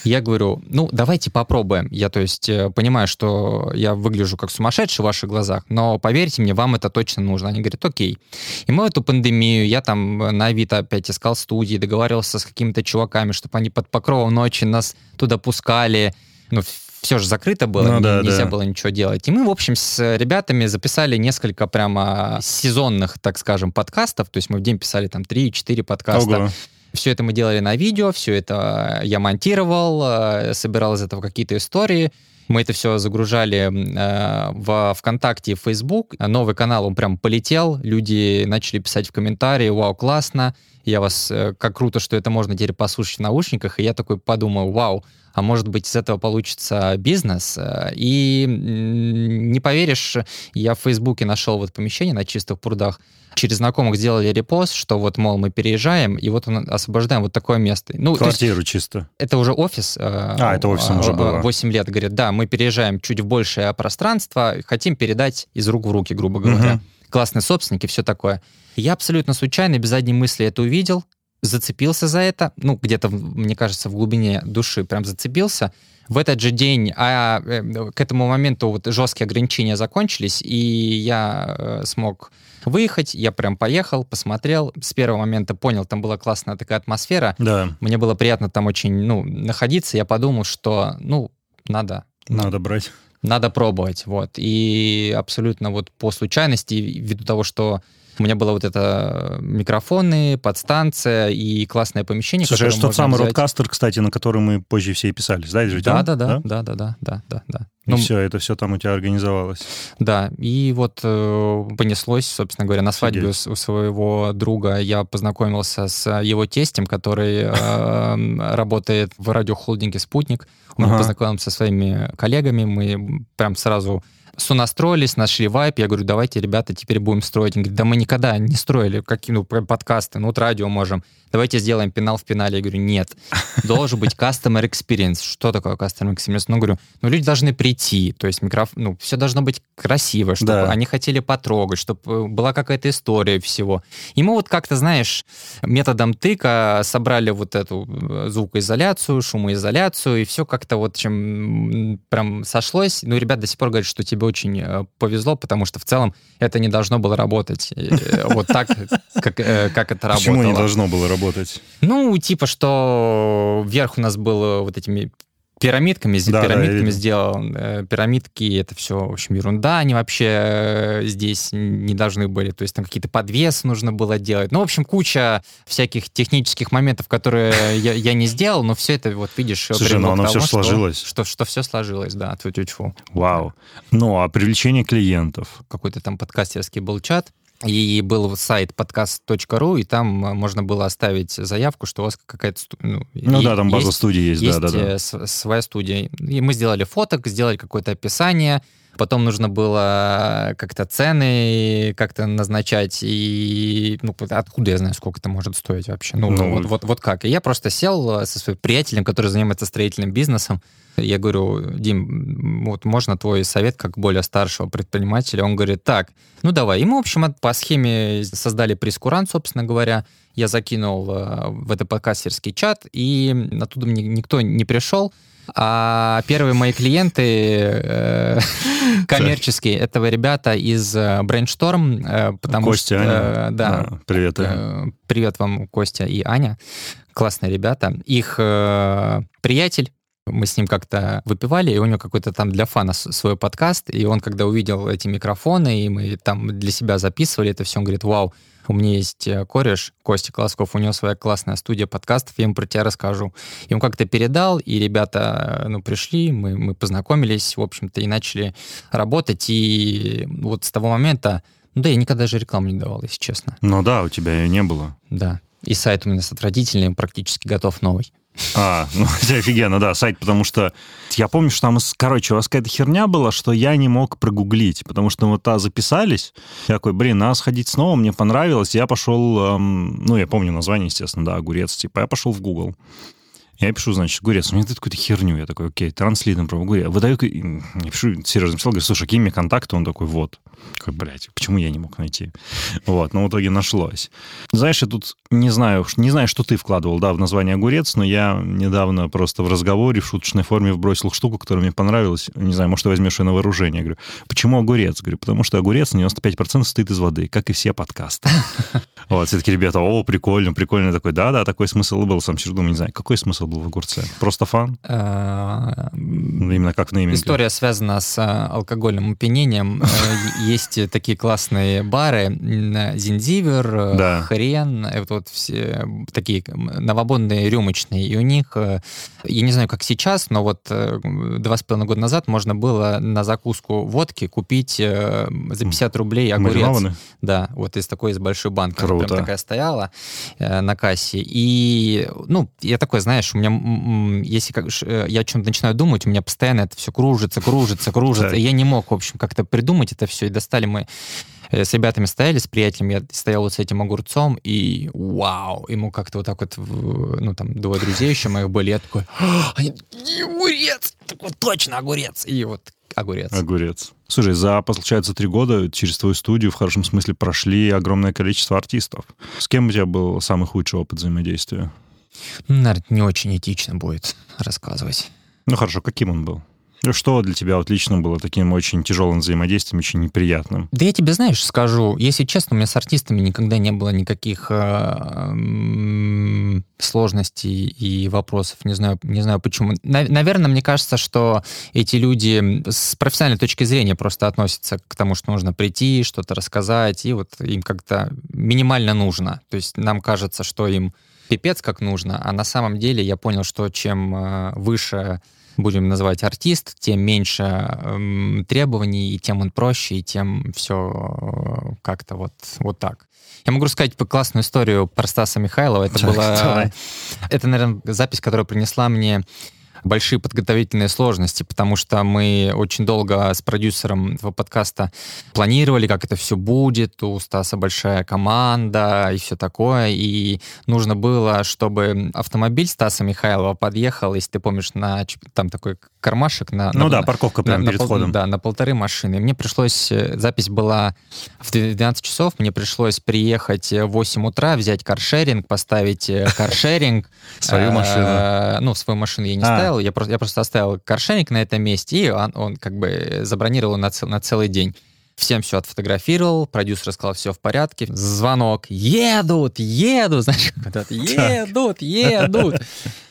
Speaker 2: Я говорю, ну, давайте попробуем. Я, то есть, э, понимаю, что я выгляжу как сумасшедший в ваших глазах, но поверьте мне, вам это точно нужно. Они говорят, окей. И мы в эту пандемию, я там на Авито опять искал студии, договаривался с какими-то чуваками, чтобы они под покровом ночи нас туда пускали. Ну, все же закрыто было, ну, да, нельзя да. было ничего делать. И мы, в общем, с ребятами записали несколько прямо сезонных, так скажем, подкастов. То есть мы в день писали там 3-4 подкаста. Ого. Все это мы делали на видео, все это я монтировал, э, собирал из этого какие-то истории. Мы это все загружали э, в ВКонтакте и Facebook. Новый канал, он прям полетел. Люди начали писать в комментарии, вау, классно. Я вас, э, как круто, что это можно теперь послушать в наушниках. И я такой подумал, вау, а может быть из этого получится бизнес. Э, и не поверишь, я в Фейсбуке нашел вот помещение на чистых прудах, через знакомых сделали репост, что вот, мол, мы переезжаем, и вот освобождаем вот такое место.
Speaker 1: Ну, Квартиру есть, чисто.
Speaker 2: Это уже офис.
Speaker 1: Э, а, это офисом уже было.
Speaker 2: 8 лет, говорит, да, мы переезжаем чуть в большее пространство, хотим передать из рук в руки, грубо говоря. Угу. Классные собственники, все такое. Я абсолютно случайно, без задней мысли это увидел, зацепился за это, ну, где-то, мне кажется, в глубине души прям зацепился. В этот же день, а э, к этому моменту вот жесткие ограничения закончились, и я э, смог выехать, я прям поехал, посмотрел, с первого момента понял, там была классная такая атмосфера.
Speaker 1: Да.
Speaker 2: Мне было приятно там очень, ну, находиться, я подумал, что, ну, надо.
Speaker 1: Надо брать.
Speaker 2: Надо пробовать, вот. И абсолютно вот по случайности, ввиду того, что у меня было вот это микрофоны, подстанция и классное помещение.
Speaker 1: Слушай, это тот самый взять. родкастер, кстати, на который мы позже все и писали, да?
Speaker 2: Да, да, да, да, да, да, да, да, да.
Speaker 1: И ну, все, это все там у тебя организовалось.
Speaker 2: Да, и вот э, понеслось, собственно говоря, на свадьбе у, у своего друга я познакомился с его тестем, который э, работает в радиохолдинге «Спутник». Мы ага. познакомился со своими коллегами, мы прям сразу сонастроились, нашли вайп. Я говорю, давайте, ребята, теперь будем строить. Он говорит, да мы никогда не строили какие ну, подкасты, ну вот радио можем. Давайте сделаем пенал в пенале. Я говорю, нет, должен быть customer experience. Что такое customer experience? Ну, говорю, ну люди должны прийти, то есть микрофон, ну все должно быть красиво, чтобы да. они хотели потрогать, чтобы э, была какая-то история всего. И мы вот как-то, знаешь, методом тыка собрали вот эту э, звукоизоляцию, шумоизоляцию, и все как-то вот чем прям сошлось. Ну, ребят до сих пор говорят, что тебе очень э, повезло, потому что в целом это не должно было работать вот так, как, как это работало.
Speaker 1: Почему не должно было работать?
Speaker 2: Ну, типа, что вверх у нас был вот этими пирамидками,
Speaker 1: Да, да,
Speaker 2: пирамидками
Speaker 1: видел.
Speaker 2: сделал. Э, Пирамидки это все, в общем, ерунда. Они вообще э, здесь не должны были. То есть там какие-то подвесы нужно было делать. Ну, в общем, куча всяких технических моментов, которые я, я не сделал, но все это, вот видишь,
Speaker 1: Слушай,
Speaker 2: привело
Speaker 1: ну оно
Speaker 2: тому, что-
Speaker 1: сложилось.
Speaker 2: Что, что, все сложилось, да, тьфу
Speaker 1: Вау. Ну, а привлечение клиентов?
Speaker 2: какой-то там подкастерский был чат, и был сайт подкаст.ру, и там э, можно было оставить заявку, что у вас какая-то... Ну,
Speaker 1: Ну
Speaker 2: и-
Speaker 1: да, там база
Speaker 2: есть-
Speaker 1: студии есть,
Speaker 2: есть
Speaker 1: да, да, да.
Speaker 2: э, с- своя студия. И мы сделали фоток, сделали какое-то описание, потом нужно было как-то цены как-то назначать, и ну, откуда я знаю, сколько это может стоить вообще? Ну,
Speaker 1: Ну,
Speaker 2: вот, вот, вот как. И я просто сел э, со своим приятелем, который занимается строительным бизнесом, я говорю, Дим, вот можно твой совет как более старшего предпринимателя? Он говорит, так, ну давай. И мы, в общем, по схеме создали прескурант, собственно говоря. Я закинул э, в этот подкастерский чат, и оттуда мне никто не пришел. А первые мои клиенты э, *laughs* коммерческие, это ребята из э, Brainstorm, э, потому
Speaker 1: Костя,
Speaker 2: что...
Speaker 1: Аня.
Speaker 2: э, Да,
Speaker 1: А, Привет.
Speaker 2: Э, Привет вам, Костя и Аня. Классные ребята. Их э, приятель, мы с ним как-то выпивали, и у него какой-то там для фана свой подкаст, и он, когда увидел эти микрофоны, и мы там для себя записывали это все, он говорит, вау, у меня есть э, кореш, Костя Колосков, у него своя классная студия подкастов, я ему про тебя расскажу. И он как-то передал, и ребята, э, ну, пришли, мы, мы познакомились, в общем-то, и начали работать, и вот с того момента, ну да, я никогда даже рекламу не давал, если честно.
Speaker 1: Ну да, у тебя ее не было.
Speaker 2: Да. И сайт у меня отвратительный, практически готов новый.
Speaker 1: А, ну *laughs* офигенно, да, сайт, потому что я помню, что там, короче, у вас какая-то херня была, что я не мог прогуглить, потому что вот та записались, я такой, блин, надо сходить снова, мне понравилось, я пошел, эм, ну, я помню название, естественно, да, огурец, типа, я пошел в Google. Я пишу, значит, огурец, мне дают какую-то херню. Я такой, окей, транслитом про огурец. Выдаю, я пишу, серьезно писал, говорю, слушай, какие мне контакты? Он такой, вот. Такой, блядь, почему я не мог найти? Вот, но в итоге нашлось. Знаешь, я тут не знаю, не знаю, что ты вкладывал, да, в название огурец, но я недавно просто в разговоре в шуточной форме вбросил штуку, которая мне понравилась. Не знаю, может, ты возьмешь ее на вооружение. Я говорю, почему огурец? Говорю, потому что огурец на 95% состоит из воды, как и все подкасты. *laughs* Вот, все такие ребята, о, прикольно, прикольно. Такой, да-да, такой смысл был. Сам сижу, думаю, не знаю, какой смысл был в огурце? Просто фан?
Speaker 2: Э,
Speaker 1: Именно как в нейминге.
Speaker 2: История связана с э, алкогольным опьянением. Э, Есть такие классные бары, Зиндивер,
Speaker 1: Да.
Speaker 2: Хрен, э, вот, все такие новобонные рюмочные. И у них, я не знаю, как сейчас, но вот два с половиной года назад можно было на закуску водки купить за 50 рублей огурец. Да, вот из такой, из большой банки.
Speaker 1: Круто.
Speaker 2: Прям такая стояла на кассе. И, ну, я такой, знаешь, у меня, если как, э, я о чем-то начинаю думать, у меня постоянно это все кружится, кружится, кружится. И я не мог, в общем, как-то придумать это все. И достали мы э, с ребятами стояли, с приятелем, я стоял вот с этим огурцом, и вау, ему как-то вот так вот, ну, там, двое друзей еще моих были, я такой, «А, они, «Не, огурец, такой, точно огурец, и вот огурец.
Speaker 1: Огурец. Слушай, за, получается, три года через твою студию в хорошем смысле прошли огромное количество артистов. С кем у тебя был самый худший опыт взаимодействия?
Speaker 2: Ну, наверное, не очень этично будет рассказывать.
Speaker 1: Ну хорошо, каким он был? Ну, Что для тебя вот лично было таким очень тяжелым взаимодействием, очень неприятным?
Speaker 2: Да я тебе, знаешь, скажу, если честно, у меня с артистами никогда не было никаких э, сложностей и вопросов. Не знаю, не знаю почему. На- наверное, мне кажется, что эти люди с профессиональной точки зрения просто относятся к тому, что нужно прийти, что-то рассказать, и вот им как-то минимально нужно. То есть нам кажется, что им пипец как нужно, а на самом деле я понял, что чем э, выше будем называть артист, тем меньше эм, требований, и тем он проще, и тем все как-то вот, вот так. Я могу рассказать классную историю про Стаса Михайлова. Это
Speaker 1: Так,
Speaker 2: была...
Speaker 1: давай.
Speaker 2: Это, наверное, запись, которая принесла мне большие подготовительные сложности, потому что мы очень долго с продюсером этого подкаста планировали, как это все будет, у Стаса большая команда и все такое, и нужно было, чтобы автомобиль Стаса Михайлова подъехал, если ты помнишь, на там такой кармашек на...
Speaker 1: Ну
Speaker 2: на-
Speaker 1: да,
Speaker 2: на-
Speaker 1: парковка прямо
Speaker 2: на- на
Speaker 1: перед
Speaker 2: пол-
Speaker 1: входом.
Speaker 2: Да, на полторы машины. Мне пришлось, э, запись была в 12 часов, мне пришлось приехать э, в 8 утра, взять каршеринг, поставить э, каршеринг. *laughs*
Speaker 1: Свою машину.
Speaker 2: Ну, свою машину я не
Speaker 1: А.
Speaker 2: ставил, я просто, я просто оставил каршеринг на этом месте, и он, он как бы забронировал на, цел- на целый день. Всем все отфотографировал, продюсер сказал, все в порядке. Звонок. Едут, едут, *laughs* знаешь, едут, едут.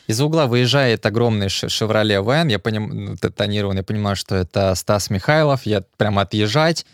Speaker 2: И Из-за угла выезжает огромный «Шевроле Вен», я поним... Ну, тонированный, понимаю, что это Стас Михайлов, я прям отъезжать,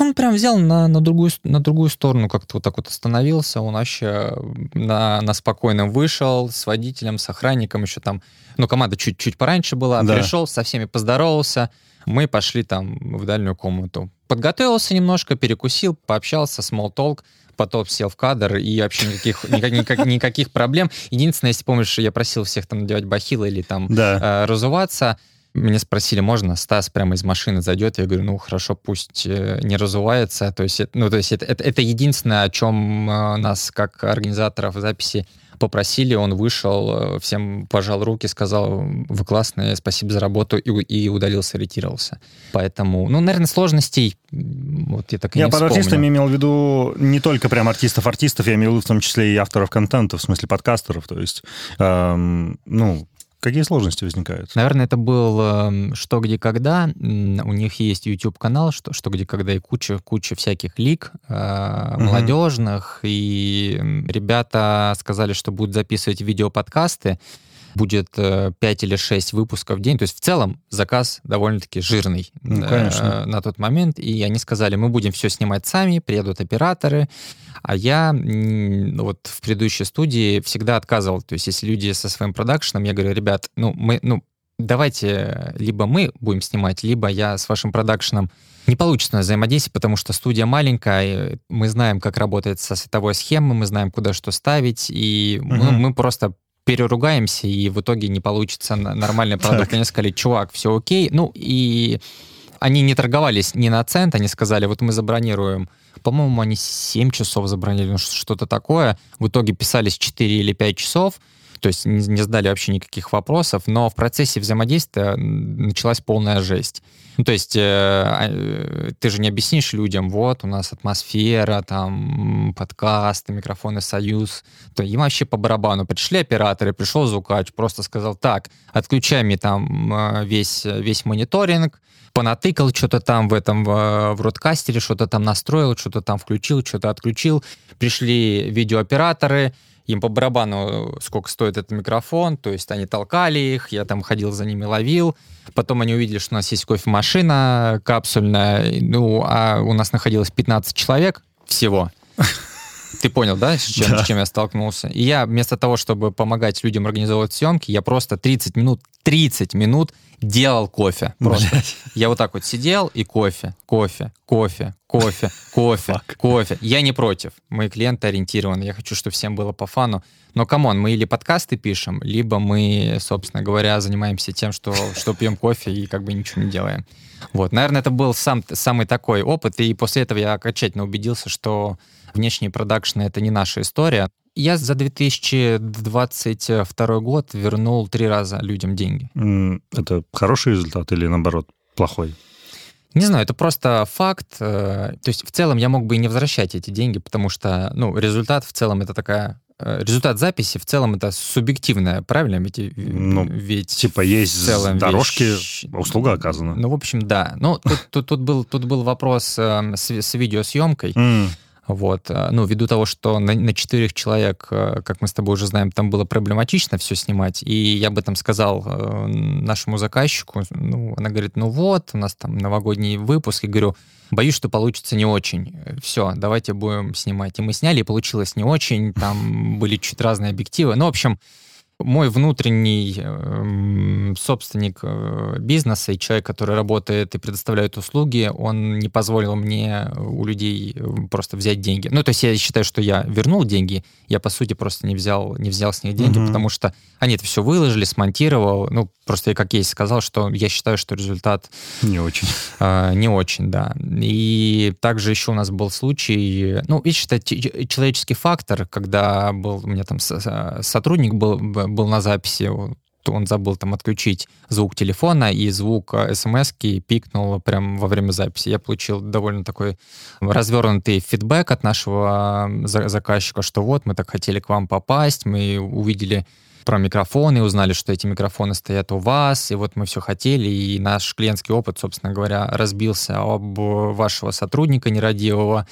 Speaker 2: он прям взял на, на, другую, на другую сторону, как-то вот так вот остановился, он вообще на, на спокойном вышел с водителем, с охранником еще там, ну, команда чуть-чуть пораньше была, да. пришел, со всеми поздоровался, мы пошли там в дальнюю комнату. Подготовился немножко, перекусил, пообщался, small talk, потом сел в кадр, и вообще никаких, *laughs* никаких, никаких проблем. Единственное, если помнишь, я просил всех там надевать бахилы или там да. э, разуваться, меня спросили, можно Стас прямо из машины зайдет? Я говорю, ну хорошо, пусть э, не разувается. То есть, ну, то есть это, это, это единственное, о чем э, нас, как организаторов записи, попросили, он вышел, э, всем пожал руки, сказал, вы классные, спасибо за работу, и, и удалился, ретировался. Поэтому, ну, наверное, сложностей вот я так и
Speaker 1: я
Speaker 2: не
Speaker 1: под
Speaker 2: вспомню.
Speaker 1: артистами имел в виду не только прям артистов-артистов, я имел в виду в том числе и авторов контента, в смысле подкастеров, то есть, эм, ну, Какие сложности возникают?
Speaker 2: Наверное, это был э, «Что, где, когда». У них есть YouTube-канал «Что, что, где, когда» и куча, куча всяких лик э, угу. молодежных. И ребята сказали, что будут записывать видеоподкасты будет 5 э, или 6 выпусков в день. То есть в целом заказ довольно-таки жирный
Speaker 1: ну, э,
Speaker 2: на тот момент. И они сказали, мы будем все снимать сами, приедут операторы. А я вот в предыдущей студии всегда отказывал. То есть если люди со своим продакшеном, я говорю, ребят, ну, мы, ну, давайте либо мы будем снимать, либо я с вашим продакшеном не получится взаимодействие, потому что студия маленькая, мы знаем, как работает со световой схемой, мы знаем, куда что ставить, и угу. мы, мы просто переругаемся, и в итоге не получится нормальный *laughs* продукт. Они сказали, чувак, все окей. Ну, и они не торговались ни на цент, они сказали, вот мы забронируем, по-моему, они 7 часов забронировали, ну, что-то такое. В итоге писались 4 или 5 часов, то есть не, не задали вообще никаких вопросов, но в процессе взаимодействия началась полная жесть. Ну, то есть э, а, ты же не объяснишь людям, вот, у нас атмосфера, там, подкасты, микрофоны «Союз». То им вообще по барабану. Пришли операторы, пришел звукач, просто сказал, так, отключай мне там э, весь, весь мониторинг, понатыкал что-то там в этом, в, родкастере, что-то там настроил, что-то там включил, что-то отключил. Пришли видеооператоры, им по барабану, сколько стоит этот микрофон, то есть они толкали их, я там ходил за ними, ловил. Потом они увидели, что у нас есть кофемашина капсульная, ну, а у нас находилось 15 человек всего. Ты понял, да, с чем, да. с чем я столкнулся? И я вместо того, чтобы помогать людям организовывать съемки, я просто 30 минут, 30 минут делал кофе. Просто. Я вот так вот сидел и кофе, кофе, кофе, кофе, *laughs* кофе, кофе. Я не против. Мои клиенты ориентированы. Я хочу, чтобы всем было по фану. Но, come on, мы или подкасты пишем, либо мы, собственно говоря, занимаемся тем, что, что пьем кофе и как бы ничего не делаем. Вот, наверное, это был сам, самый такой опыт, и после этого я окончательно убедился, что внешние продакшны — это не наша история. Я за 2022 год вернул три раза людям деньги.
Speaker 1: Это хороший результат или, наоборот, плохой?
Speaker 2: Не знаю, это просто факт. Э, то есть в целом я мог бы и не возвращать эти деньги, потому что ну, результат в целом это такая э, результат записи в целом это субъективное, правильно? Ведь,
Speaker 1: ну, ведь типа есть в целом дорожки, вещь... услуга оказана.
Speaker 2: Ну, в общем, да. Ну, тут, тут, тут, был, тут был вопрос э, с, с видеосъемкой. Mm. Вот. Э, ну, ввиду того, что на, на четырех человек, э, как мы с тобой уже знаем, там было проблематично все снимать, и я об этом сказал э, нашему заказчику, ну, она говорит, ну вот, у нас там новогодний выпуск, и говорю, боюсь, что получится не очень. Все, давайте будем снимать. И мы сняли, и получилось не очень, там были чуть разные объективы. Ну, в общем, мой внутренний э, собственник э, бизнеса и человек, который работает и предоставляет услуги, он не позволил мне у людей э, просто взять деньги. Ну, то есть я считаю, что я вернул деньги, я, по сути, просто не взял, не взял с них деньги, угу. потому что они это все выложили, смонтировал. Ну, просто я как есть сказал, что я считаю, что результат...
Speaker 1: Не очень.
Speaker 2: Э, не очень, да. И также еще у нас был случай, ну, видишь, это человеческий фактор, когда был у меня там сотрудник был был на записи, он забыл там отключить звук телефона, и звук э, смс пикнул прямо во время записи. Я получил довольно такой развернутый фидбэк от нашего заказчика, что вот, мы так хотели к вам попасть, мы увидели про микрофоны, узнали, что эти микрофоны стоят у вас, и вот мы все хотели, и наш клиентский опыт, собственно говоря, разбился об вашего сотрудника нерадивого.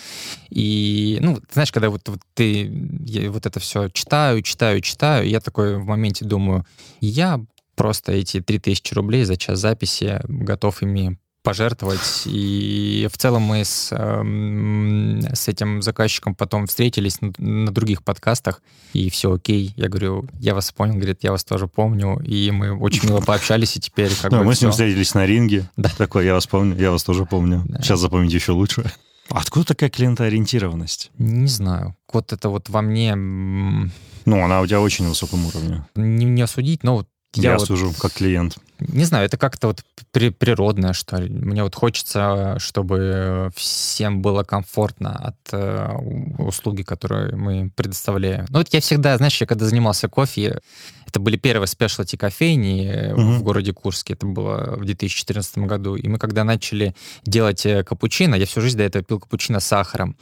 Speaker 2: И, ну, знаешь, когда вот, вот ты я вот это все читаю, читаю, читаю, я такой в моменте думаю, я просто эти 3000 рублей за час записи готов ими пожертвовать. И в целом мы с, э, с этим заказчиком потом встретились на, на других подкастах, и все окей. Я говорю, я вас понял, говорит, я вас тоже помню, и мы очень мило пообщались, и теперь как
Speaker 1: да,
Speaker 2: бы
Speaker 1: мы
Speaker 2: все.
Speaker 1: с ним встретились на ринге.
Speaker 2: Да.
Speaker 1: Такой, я вас помню, я вас тоже помню.
Speaker 2: Да.
Speaker 1: Сейчас запомните еще лучше. Откуда такая клиентоориентированность?
Speaker 2: Не знаю. Вот это вот во мне
Speaker 1: Ну, она у тебя очень на высоком уровне.
Speaker 2: не, не осудить, но вот
Speaker 1: Я,
Speaker 2: я, вот,
Speaker 1: сужу как клиент.
Speaker 2: Не знаю, это как-то вот при- природное, что ли. Мне вот хочется, чтобы всем было комфортно от э, услуги, которые мы предоставляем. Ну вот я всегда, знаешь, я когда занимался кофе, это были первые спешлти кофейни
Speaker 1: Мгм.
Speaker 2: в городе Курске, это было в 2014 году. И мы когда начали делать э, капучино, я всю жизнь до этого пил капучино с сахаром.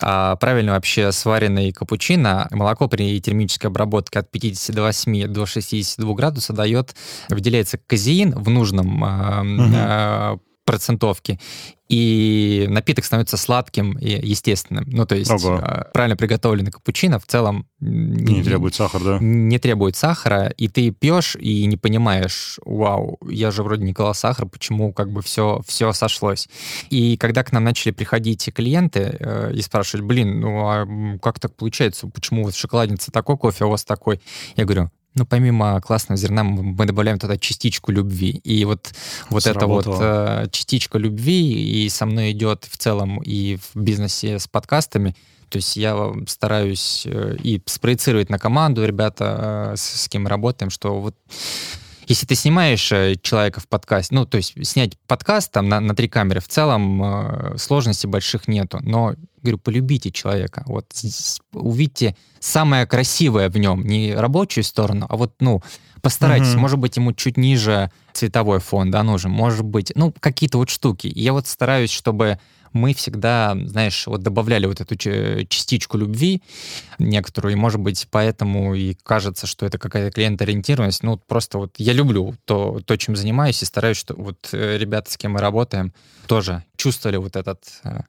Speaker 2: А правильно вообще сваренный капучино, молоко при термической обработке от 58 до 62 градуса дает, выделяется казеин в нужном а, процентовке, и напиток становится сладким и естественным. Ну, то есть
Speaker 1: Ого.
Speaker 2: а, правильно приготовленный капучино в целом
Speaker 1: Не требует сахар, да?
Speaker 2: не требует сахара, и ты пьешь и не понимаешь, вау, я же вроде не клал сахар, почему как бы все, все сошлось. И когда к нам начали приходить клиенты э, и спрашивать, блин, ну а как так получается, почему вот в шоколаднице такой кофе, а у вас такой? Я говорю, ну, помимо классного зерна, мы добавляем туда частичку любви. И вот, вот эта вот
Speaker 1: Сработало.
Speaker 2: э, частичка любви и со мной идет в целом и в бизнесе с подкастами. То есть я стараюсь э, и спроецировать на команду, ребята, э, с, с кем мы работаем, что вот если ты снимаешь э, человека в подкасте, ну, то есть снять подкаст там на, на три камеры, в целом э, сложностей больших нету. Но, говорю, полюбите человека. Вот увидьте самое красивое в нем, не рабочую сторону, а вот, ну, постарайтесь,
Speaker 1: Мгм.
Speaker 2: может быть, ему чуть ниже цветовой фон, да, нужен, может быть, ну, какие-то вот штуки. Я вот стараюсь, чтобы мы всегда, знаешь, вот добавляли вот эту частичку любви некоторую, и, может быть, поэтому и кажется, что это какая-то клиент-ориентированность. Ну, просто вот я люблю то, то, чем занимаюсь, и стараюсь, что вот э, ребята, с кем мы работаем, тоже чувствовали вот этот, э,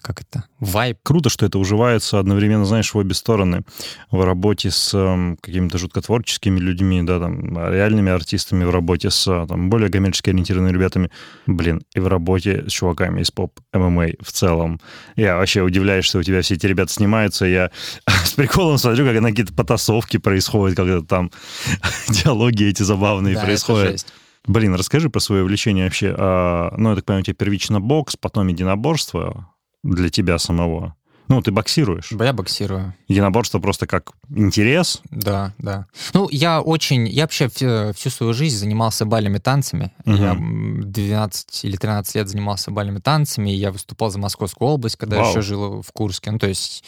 Speaker 2: как это, вайб.
Speaker 1: Круто, что это уживается одновременно, знаешь, в обе стороны. В работе с эм, какими-то жутко творческими людьми, да, там, реальными артистами, в работе с э, там, более коммерчески ориентированными ребятами, блин, и в работе с чуваками из поп ММА в целом. Я вообще удивляюсь, что у тебя все эти ребята снимаются. Я *laughs* с приколом смотрю, как на какие-то потасовки происходят, как там *laughs* диалоги эти забавные
Speaker 2: Да,
Speaker 1: происходят. Блин, расскажи про свое увлечение вообще. А, ну, я так понимаю, у тебя первично бокс, потом единоборство для тебя самого. Ну, ты боксируешь.
Speaker 2: Я боксирую.
Speaker 1: Единоборство просто как интерес.
Speaker 2: Да, да. Ну, я очень... Я вообще всю, свою жизнь занимался бальными танцами.
Speaker 1: Мгм.
Speaker 2: Я м, 12 или 13 лет занимался бальными танцами. Я выступал за Московскую область, когда
Speaker 1: Вау.
Speaker 2: еще жил в Курске. Ну, то есть...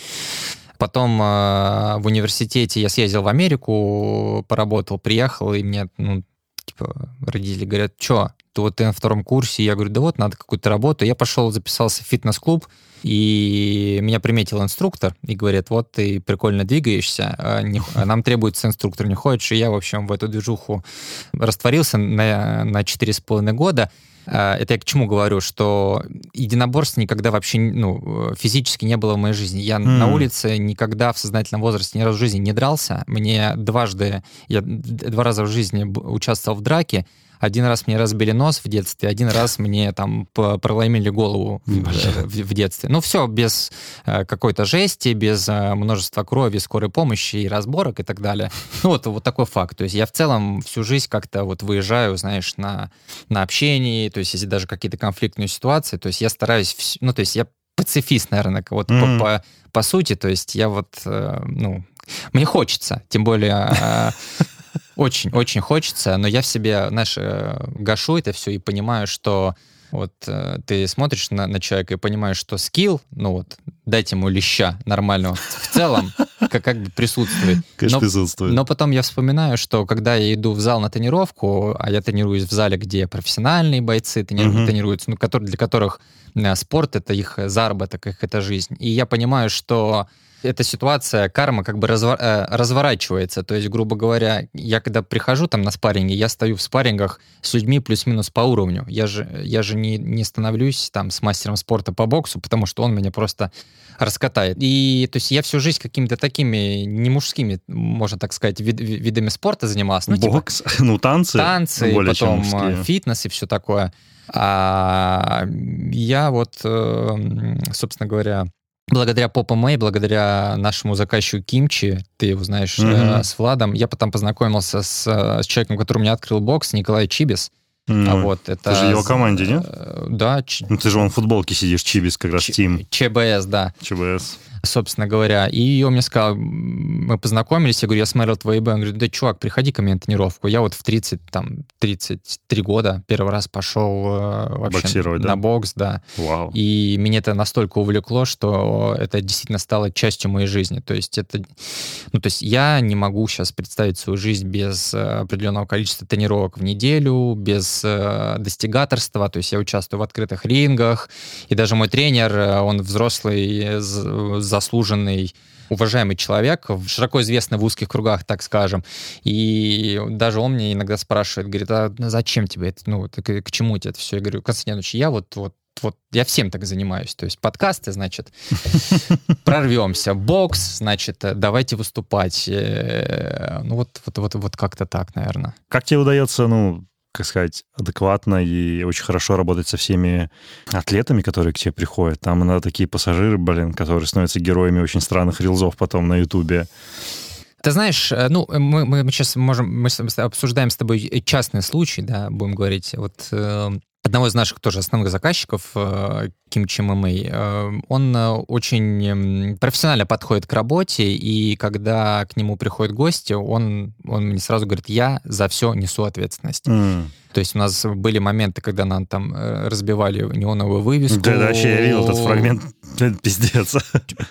Speaker 2: Потом э, в университете я съездил в Америку, поработал, приехал, и мне, ну, типа, родители говорят, что, ты вот ты на втором курсе? Я говорю, да вот, надо какую-то работу. Я пошел, записался в фитнес-клуб, и меня приметил инструктор и говорит, вот ты прикольно двигаешься, а не- а нам требуется инструктор, не хочешь? И я, в общем, в эту движуху растворился на, на 4,5 года. А, Это я к чему говорю, что единоборств никогда вообще ну, физически не было в моей жизни. Я
Speaker 1: М.
Speaker 2: на улице никогда в сознательном возрасте ни разу в жизни не дрался. Мне дважды, я два раза в жизни участвовал в драке. Один раз мне разбили нос в детстве, один раз мне там проломили голову в, в- детстве. Ну, все без э, какой-то жести, без э, множества крови, скорой помощи и разборок и так далее. Ну, вот, вот такой факт. То есть я в целом всю жизнь как-то вот выезжаю, знаешь, на, на общении, то есть если даже какие-то конфликтные ситуации, то есть я стараюсь, ну, то есть я пацифист, наверное, вот
Speaker 1: Мгм.
Speaker 2: по, по, по сути, то есть я вот, э, ну, мне хочется, тем более очень, очень хочется, но я в себе, знаешь, э, гашу это все и понимаю, что вот э, ты смотришь на, на человека и понимаешь, что скилл, ну вот, дать ему леща нормального в целом, *laughs* как, как бы присутствует.
Speaker 1: Конечно,
Speaker 2: Но-
Speaker 1: присутствует.
Speaker 2: но потом я вспоминаю, что когда я иду в зал на тренировку, а я тренируюсь в зале, где профессиональные бойцы трени-
Speaker 1: Мгм.
Speaker 2: тренируются, ну, которые, для которых э, спорт — это их заработок, их это жизнь. И я понимаю, что эта ситуация, карма как бы разво- э, разворачивается. То есть, грубо говоря, я когда прихожу там на спарринге, я стою в спаррингах с людьми плюс-минус по уровню. Я же, я же не, не становлюсь там с мастером спорта по боксу, потому что он меня просто раскатает. И то есть я всю жизнь какими-то такими не мужскими, можно так сказать, вид- видами спорта занимался. Ну, типа
Speaker 1: Бокс, *laughs* ну танцы.
Speaker 2: танцы,
Speaker 1: более
Speaker 2: потом э, фитнес и все такое. А я вот, э, собственно говоря, благодаря Поп ММА, благодаря нашему заказчику Кимчи, ты его знаешь, э,
Speaker 1: Мгм.
Speaker 2: с Владом, я потом познакомился с, э, с человеком, который мне открыл бокс, Николай Чибис.
Speaker 1: Ну,
Speaker 2: а вот это...
Speaker 1: ты же его команде, нет?
Speaker 2: э, Да, Ч-
Speaker 1: Ну, ты же вон в футболке сидишь, Чибис, как раз
Speaker 2: Ч-
Speaker 1: Тим,
Speaker 2: ЧБС, да.
Speaker 1: ЧБС.
Speaker 2: Собственно говоря. И он мне сказал, мы познакомились, я говорю, я смотрел твои бой. Он говорит, да, чувак, приходи ко мне на тренировку. Я вот в 30, там, 33 года первый раз пошел э, вообще
Speaker 1: Боксировать,
Speaker 2: на
Speaker 1: да?
Speaker 2: бокс, да.
Speaker 1: Вау.
Speaker 2: И меня это настолько увлекло, что это действительно стало частью моей жизни. То есть это, ну, то есть я не могу сейчас представить свою жизнь без э, определенного количества тренировок в неделю, без э, достигаторства. То есть я участвую в открытых рингах, и даже мой тренер, он взрослый, заслуженный уважаемый человек, широко известный в узких кругах, так скажем. И даже он мне иногда спрашивает, говорит, а зачем тебе это, ну, вот к, к чему тебе это все? Я говорю, Константин Иванович, я вот, вот вот я всем так занимаюсь. То есть подкасты, значит, *laughs* прорвемся. Бокс, значит, давайте выступать. Э, Ну вот, вот, вот, вот как-то так, наверное.
Speaker 1: Как тебе удается, ну, как сказать, адекватно и очень хорошо работать со всеми атлетами, которые к тебе приходят? Там иногда такие пассажиры, блин, которые становятся героями очень странных рилзов потом на Ютубе.
Speaker 2: Ты знаешь, э, ну, мы, мы сейчас можем, мы обсуждаем с тобой частный случай, да, будем говорить, вот э, одного из наших тоже основных заказчиков, э, Kimchi MMA, э, он э, очень м, профессионально подходит к работе, и когда к нему приходят гости, он, он мне сразу говорит, я за все несу ответственность.
Speaker 1: М.
Speaker 2: То есть у нас были моменты, когда нам там э, разбивали неоновую вывеску.
Speaker 1: Да, да, вообще я видел этот фрагмент. *laughs* Пиздец.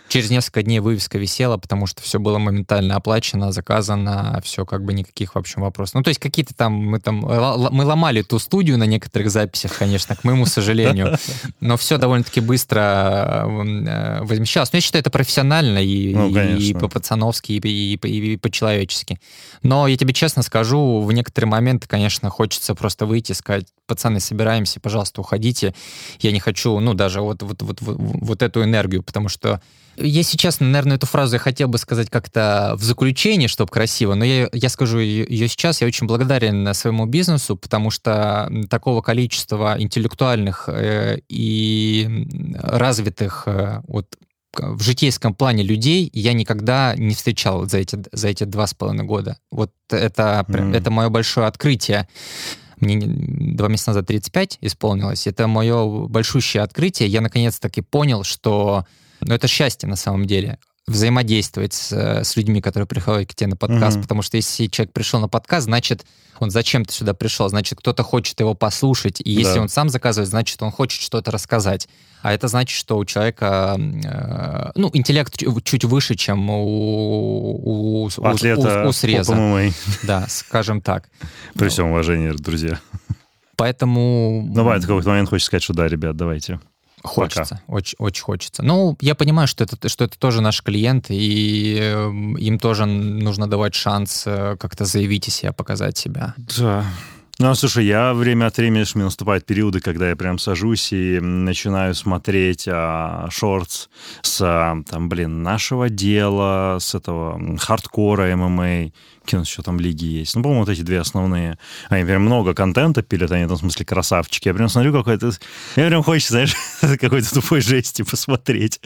Speaker 2: Через несколько дней вывеска висела, потому что все было моментально оплачено, заказано, все как бы никаких, в общем, вопросов. Ну, то есть какие-то там, мы там, мы ломали ту студию на некоторых записях, конечно, к моему сожалению, *laughs* но все довольно-таки быстро э, возмещалось. Но я считаю, это профессионально и,
Speaker 1: Ну,
Speaker 2: и по-пацановски, и, и- и- и по-человечески. Но я тебе честно скажу, в некоторые моменты, конечно, хочется просто выйти и сказать, пацаны, собираемся, пожалуйста, уходите. Я не хочу, ну, даже вот, вот, вот, вот, вот эту энергию, потому что если честно, наверное, эту фразу я хотел бы сказать как-то в заключении, чтобы красиво, но я, я скажу ее, ее сейчас. Я очень благодарен своему бизнесу, потому что такого количества интеллектуальных э, и развитых э, вот в житейском плане людей я никогда не встречал за эти, за эти два с половиной года. Вот это,
Speaker 1: Мгм.
Speaker 2: это мое большое открытие. Мне не- два месяца назад 35 исполнилось. Это мое большущее открытие. Я наконец-таки понял, что ну, это счастье на самом деле взаимодействовать с, э, с людьми, которые приходят к тебе на подкаст,
Speaker 1: Мгм.
Speaker 2: потому что если человек пришел на подкаст, значит, он зачем-то сюда пришел, значит, кто-то хочет его послушать, и если
Speaker 1: Да.
Speaker 2: он сам заказывает, значит, он хочет что-то рассказать. А это значит, что у человека, э, ну, интеллект чуть- выше, чем у, у, у-
Speaker 1: Атлета
Speaker 2: у- у среза.
Speaker 1: по ММА.
Speaker 2: Да, скажем так. *laughs*
Speaker 1: При всем уважении, друзья.
Speaker 2: Поэтому...
Speaker 1: Ну, в какой-то момент хочется сказать, что да, ребят, давайте.
Speaker 2: Хочется, очень, очень хочется. Ну, я понимаю, что это, что это тоже наш клиент, и э, им тоже нужно давать шанс э, как-то заявить о себе, показать себя.
Speaker 1: Да. Ну, слушай, я время от времени, мне наступают периоды, когда я прям сажусь и начинаю смотреть а, шортс с, а, там, блин, нашего дела, с этого хардкора ММА, какие у нас еще там лиги есть. Ну, по-моему, вот эти две основные. Они прям много контента пилят, они, в этом смысле, красавчики. Я прям смотрю какой-то... Я прям хочется, знаешь, *laughs* какой-то тупой жести посмотреть.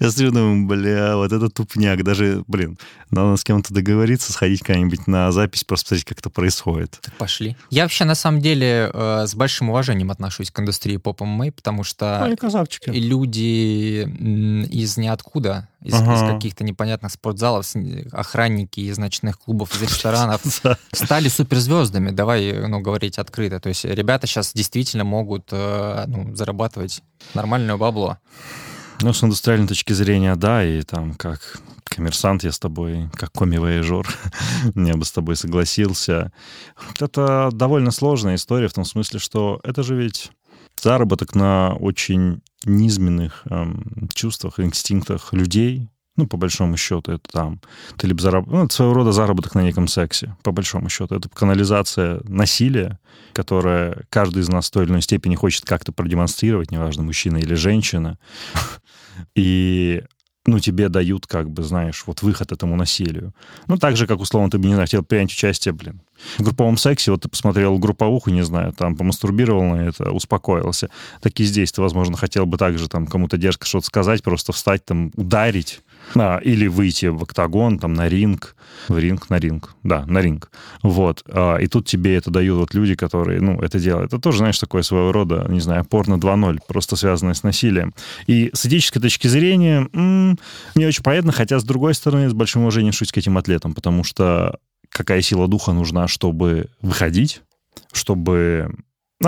Speaker 1: Я смотрю, думаю, бля, вот это тупняк. Даже, блин, надо с кем-то договориться, сходить когда-нибудь на запись, просто посмотреть, как это происходит.
Speaker 2: Пошли. Я вообще, на самом деле, э, с большим уважением отношусь к индустрии поп ММА, потому что
Speaker 1: Ой, красавчики.
Speaker 2: люди из ниоткуда, из, из
Speaker 1: Ага.
Speaker 2: каких-то непонятных спортзалов, охранники из ночных клубов, из ресторанов, *laughs* стали суперзвездами, давай ну, говорить открыто. То есть ребята сейчас действительно могут э, ну, зарабатывать нормальное бабло.
Speaker 1: Ну, с индустриальной точки зрения, да, и там как коммерсант я с тобой, как коми-вояжер, *laughs* я бы с тобой согласился. Это довольно сложная история в том смысле, что это же ведь заработок на очень низменных эм, чувствах, инстинктах людей, Ну, по большому счету, это там... Ты либо зараб... ну, это своего рода заработок на неком сексе, по большому счету. Это канализация насилия, которое каждый из нас в той или иной степени хочет как-то продемонстрировать, неважно, мужчина или женщина. *laughs* И ну, тебе дают, как бы, знаешь, вот выход этому насилию. Ну, так же, как, условно, ты бы, не знаю, хотел принять участие, блин, в групповом сексе, вот ты посмотрел групповуху, не знаю, там, помастурбировал на это, успокоился. Так и здесь ты, возможно, хотел бы также там кому-то дерзко что-то сказать, просто встать там, ударить, а, или выйти в октагон, там, на ринг, в ринг, на ринг, да, на ринг. Вот. А, и тут тебе это дают вот люди, которые, ну, это делают. Это тоже, знаешь, такое своего рода, не знаю, порно 2.0, просто связанное с насилием. И с этической точки зрения м-м, мне очень понятно, хотя, с другой стороны, с большим уважением шуть к этим атлетам, потому что какая сила духа нужна, чтобы выходить, чтобы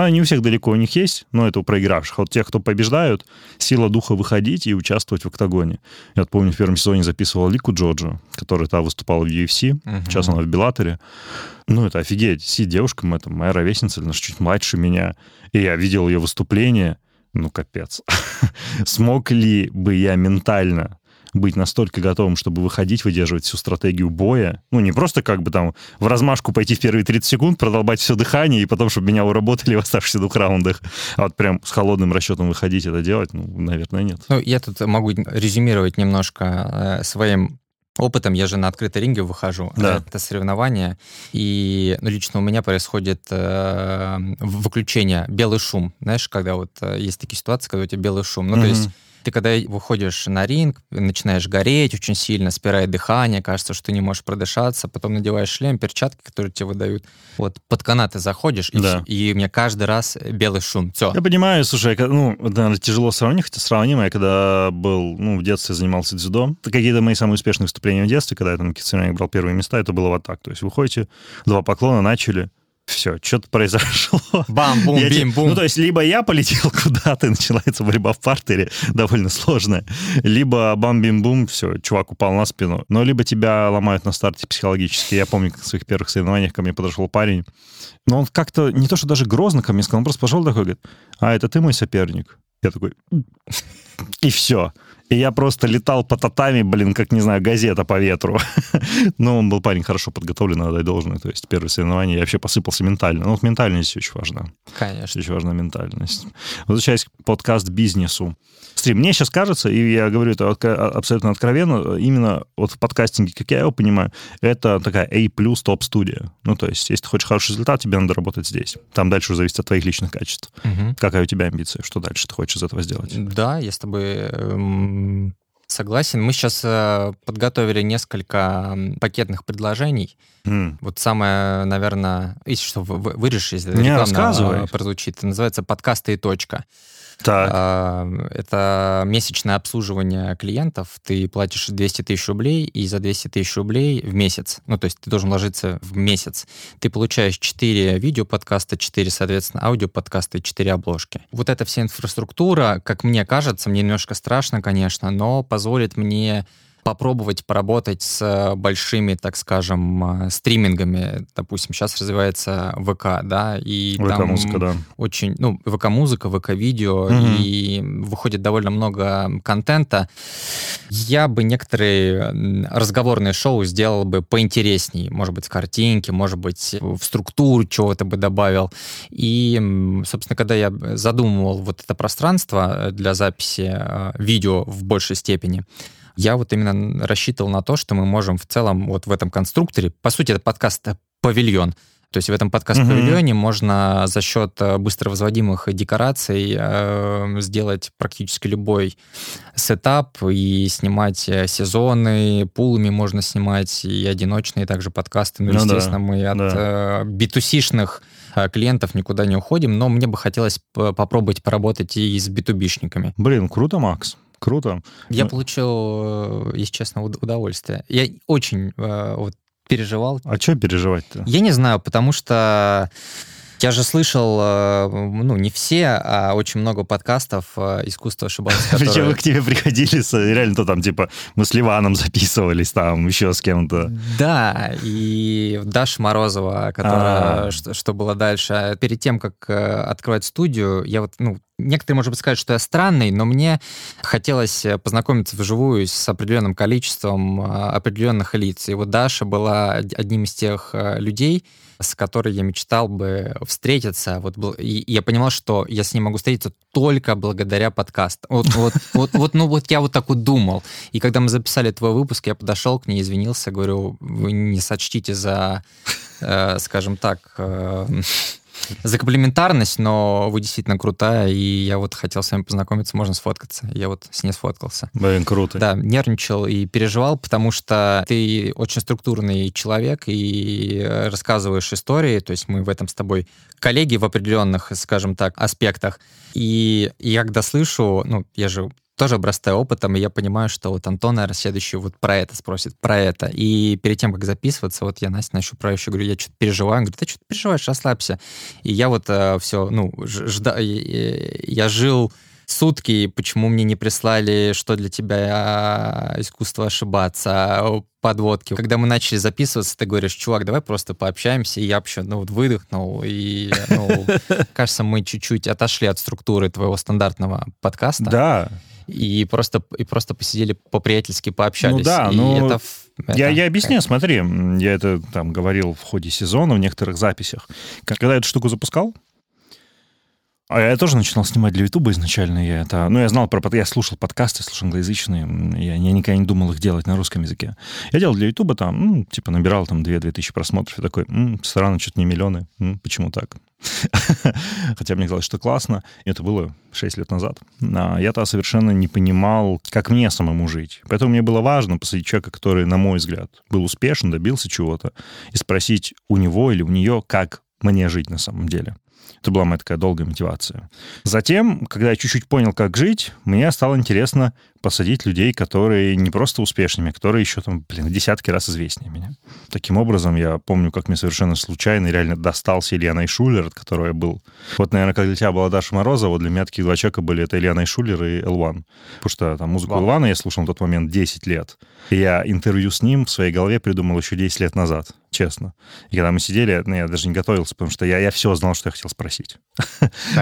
Speaker 1: ну, не у всех далеко у них есть, но это у проигравших. А вот тех, кто побеждают, сила духа выходить и участвовать в октагоне. Я вот помню, в первом сезоне записывал Лику Джоджо, которая там выступала в UFC, uh-huh. сейчас она в Беллаторе. Ну, это офигеть. Сидит девушка, это моя ровесница, она чуть младше меня. И я видел ее выступление, ну, капец. *laughs* Смог ли бы я ментально быть настолько готовым, чтобы выходить, выдерживать всю стратегию боя. Ну, не просто как бы там в размашку пойти в первые 30 секунд, продолбать все дыхание, и потом, чтобы меня уработали *laughs* в оставшихся двух раундах. А вот прям с холодным расчетом выходить это делать, ну, наверное, нет.
Speaker 2: Ну, я тут могу резюмировать немножко э, своим опытом. Я же на открытый ринге выхожу. Да. Это соревнование. И ну, лично у меня происходит э, выключение, белый шум. Знаешь, когда вот э, есть такие ситуации, когда у тебя белый шум. Ну, mm-hmm. то есть ты когда выходишь на ринг, начинаешь гореть очень сильно, спирает дыхание, кажется, что ты не можешь продышаться, потом надеваешь шлем, перчатки, которые тебе выдают. Вот под канаты заходишь, и, да. и у меня каждый раз белый шум. Все.
Speaker 1: Я понимаю, слушай, ну, наверное, тяжело сравнить, хотя сравнимо. Я когда был, ну, в детстве занимался дзюдо, какие-то мои самые успешные выступления в детстве, когда я там на брал первые места, это было вот так. То есть вы ходите, два поклона, начали, все, что-то произошло.
Speaker 2: Бам, бум, я бим, бум.
Speaker 1: Ну, то есть, либо я полетел *laughs* куда-то, начинается борьба в партере, *laughs* довольно сложная, либо бам, бим, бум, все, чувак упал на спину. Но либо тебя ломают на старте психологически. Я помню, как в своих первых соревнованиях ко мне подошел парень, но он как-то, не то что даже грозно ко мне сказал, он просто пошел такой, говорит, а это ты мой соперник? Я такой, и все. И я просто летал по татами, блин, как, не знаю, газета по ветру. *laughs* Но он был парень хорошо подготовлен, надо дать должное. То есть первое соревнование я вообще посыпался ментально. Ну, вот ментальность очень важна.
Speaker 2: Конечно.
Speaker 1: Очень важна ментальность. Возвращаясь к подкаст-бизнесу. Смотри, мне сейчас кажется, и я говорю это абсолютно откровенно, именно вот в подкастинге, как я его понимаю, это такая A+, топ-студия. Ну, то есть, если ты хочешь хороший результат, тебе надо работать здесь. Там дальше уже зависит от твоих личных качеств. Угу. Какая у тебя амбиция? Что дальше ты хочешь из этого сделать?
Speaker 2: Да, я с тобой эм, согласен. Мы сейчас э, подготовили несколько пакетных предложений. Mm. Вот самое, наверное, если что, вырежешь, если
Speaker 1: Не, реклама
Speaker 2: прозвучит, называется «Подкасты и точка».
Speaker 1: Так.
Speaker 2: А, это месячное обслуживание клиентов. Ты платишь 200 тысяч рублей, и за 200 тысяч рублей в месяц, ну, то есть ты должен ложиться в месяц, ты получаешь 4 видеоподкаста, 4, соответственно, аудиоподкаста и 4 обложки. Вот эта вся инфраструктура, как мне кажется, мне немножко страшно, конечно, но позволит мне попробовать поработать с э, большими, так скажем, э, стримингами. Допустим, сейчас развивается ВК, да, и
Speaker 1: ВК-музыка, да.
Speaker 2: Очень, ну, ВК-музыка, ВК-видео, угу. и выходит довольно много контента. Я бы некоторые разговорные шоу сделал бы поинтереснее, может быть, картинки, может быть, в структуру чего-то бы добавил. И, собственно, когда я задумывал вот это пространство для записи э, видео в большей степени, я вот именно рассчитывал на то, что мы можем в целом вот в этом конструкторе, по сути, это подкаст «Павильон», то есть в этом подкаст-павильоне угу. можно за счет э, быстро возводимых декораций э, сделать практически любой сетап и снимать э, сезоны, пулами можно снимать и одиночные также подкасты. Ну, ну естественно, да, мы от да. э, B2C-шных э, клиентов никуда не уходим, но мне бы хотелось попробовать поработать и с B2B-шниками.
Speaker 1: Блин, круто, Макс. Круто.
Speaker 2: Я ну... получил, если честно, удовольствие. Я очень э, вот, переживал.
Speaker 1: А что переживать-то?
Speaker 2: Я не знаю, потому что я же слышал, э, ну, не все, а очень много подкастов э, «Искусство ошибаться». *laughs*
Speaker 1: Которые... Причем вы к тебе приходили, реально, то там, типа, мы с Ливаном записывались, там, еще с кем-то.
Speaker 2: Да, и Даша Морозова, которая, а. что, что было дальше. Перед тем, как открывать студию, я вот, ну, Некоторые, может быть, скажут, что я странный, но мне хотелось э, познакомиться вживую с определенным количеством а, определенных лиц. И вот Даша была одним из тех э, людей, с которой я мечтал бы встретиться. Вот, и я понимал, что я с ней могу встретиться только благодаря подкасту. Вот, вот, вот, вот, ну вот я вот так вот думал. И когда мы записали твой выпуск, я подошел к ней, извинился, говорю, вы не сочтите за, э, скажем так, э, за комплементарность, но вы действительно крутая, и я вот хотел с вами познакомиться, можно сфоткаться. Я вот с ней сфоткался.
Speaker 1: Блин, круто.
Speaker 2: Да, нервничал и переживал, потому что ты очень структурный человек и рассказываешь истории, то есть мы в этом с тобой коллеги в определенных, скажем так, аспектах. И я когда слышу, ну, я же тоже обрастаю опытом, и я понимаю, что вот Антон, наверное, следующий вот про это спросит, про это. И перед тем, как записываться, вот я Настя нащу правящую, говорю, я что-то переживаю. Он говорит, ты что-то переживаешь, расслабься. И я вот э, все, ну, жда... я жил сутки, почему мне не прислали, что для тебя а, искусство ошибаться, подводки. Когда мы начали записываться, ты говоришь, чувак, давай просто пообщаемся, и я вообще, ну, вот выдохнул, и, ну, *laughs* кажется, мы чуть-чуть отошли от структуры твоего стандартного подкаста.
Speaker 1: Да,
Speaker 2: и просто, и просто посидели по-приятельски, пообщались.
Speaker 1: Ну да,
Speaker 2: и
Speaker 1: ну,
Speaker 2: это,
Speaker 1: я, я объясню, смотри, я это там говорил в ходе сезона в некоторых записях. Когда я эту штуку запускал, а я тоже начинал снимать для Ютуба изначально. Я это, ну, я знал про я слушал подкасты, слушал англоязычные. Я, я никогда не думал их делать на русском языке. Я делал для Ютуба там, ну, типа, набирал там 2-2 тысячи просмотров. Я такой, м-м, странно, что-то не миллионы. М-м, почему так? *laughs* Хотя мне казалось, что классно. И это было 6 лет назад. А я-то совершенно не понимал, как мне самому жить. Поэтому мне было важно посадить человека, который, на мой взгляд, был успешен, добился чего-то, и спросить у него или у нее, как мне жить на самом деле. Это была моя такая долгая мотивация. Затем, когда я чуть-чуть понял, как жить, мне стало интересно посадить людей, которые не просто успешными, а которые еще там, блин, десятки раз известнее меня. Таким образом, я помню, как мне совершенно случайно реально достался Илья Найшулер, от которого я был. Вот, наверное, как для тебя была Даша Морозова, вот для меня такие два человека были это Илья Найшулер и L1. Потому что там музыку Вау. L1 я слушал на тот момент 10 лет. И я интервью с ним в своей голове придумал еще 10 лет назад, честно. И когда мы сидели, ну, я даже не готовился, потому что я, я все знал, что я хотел спросить.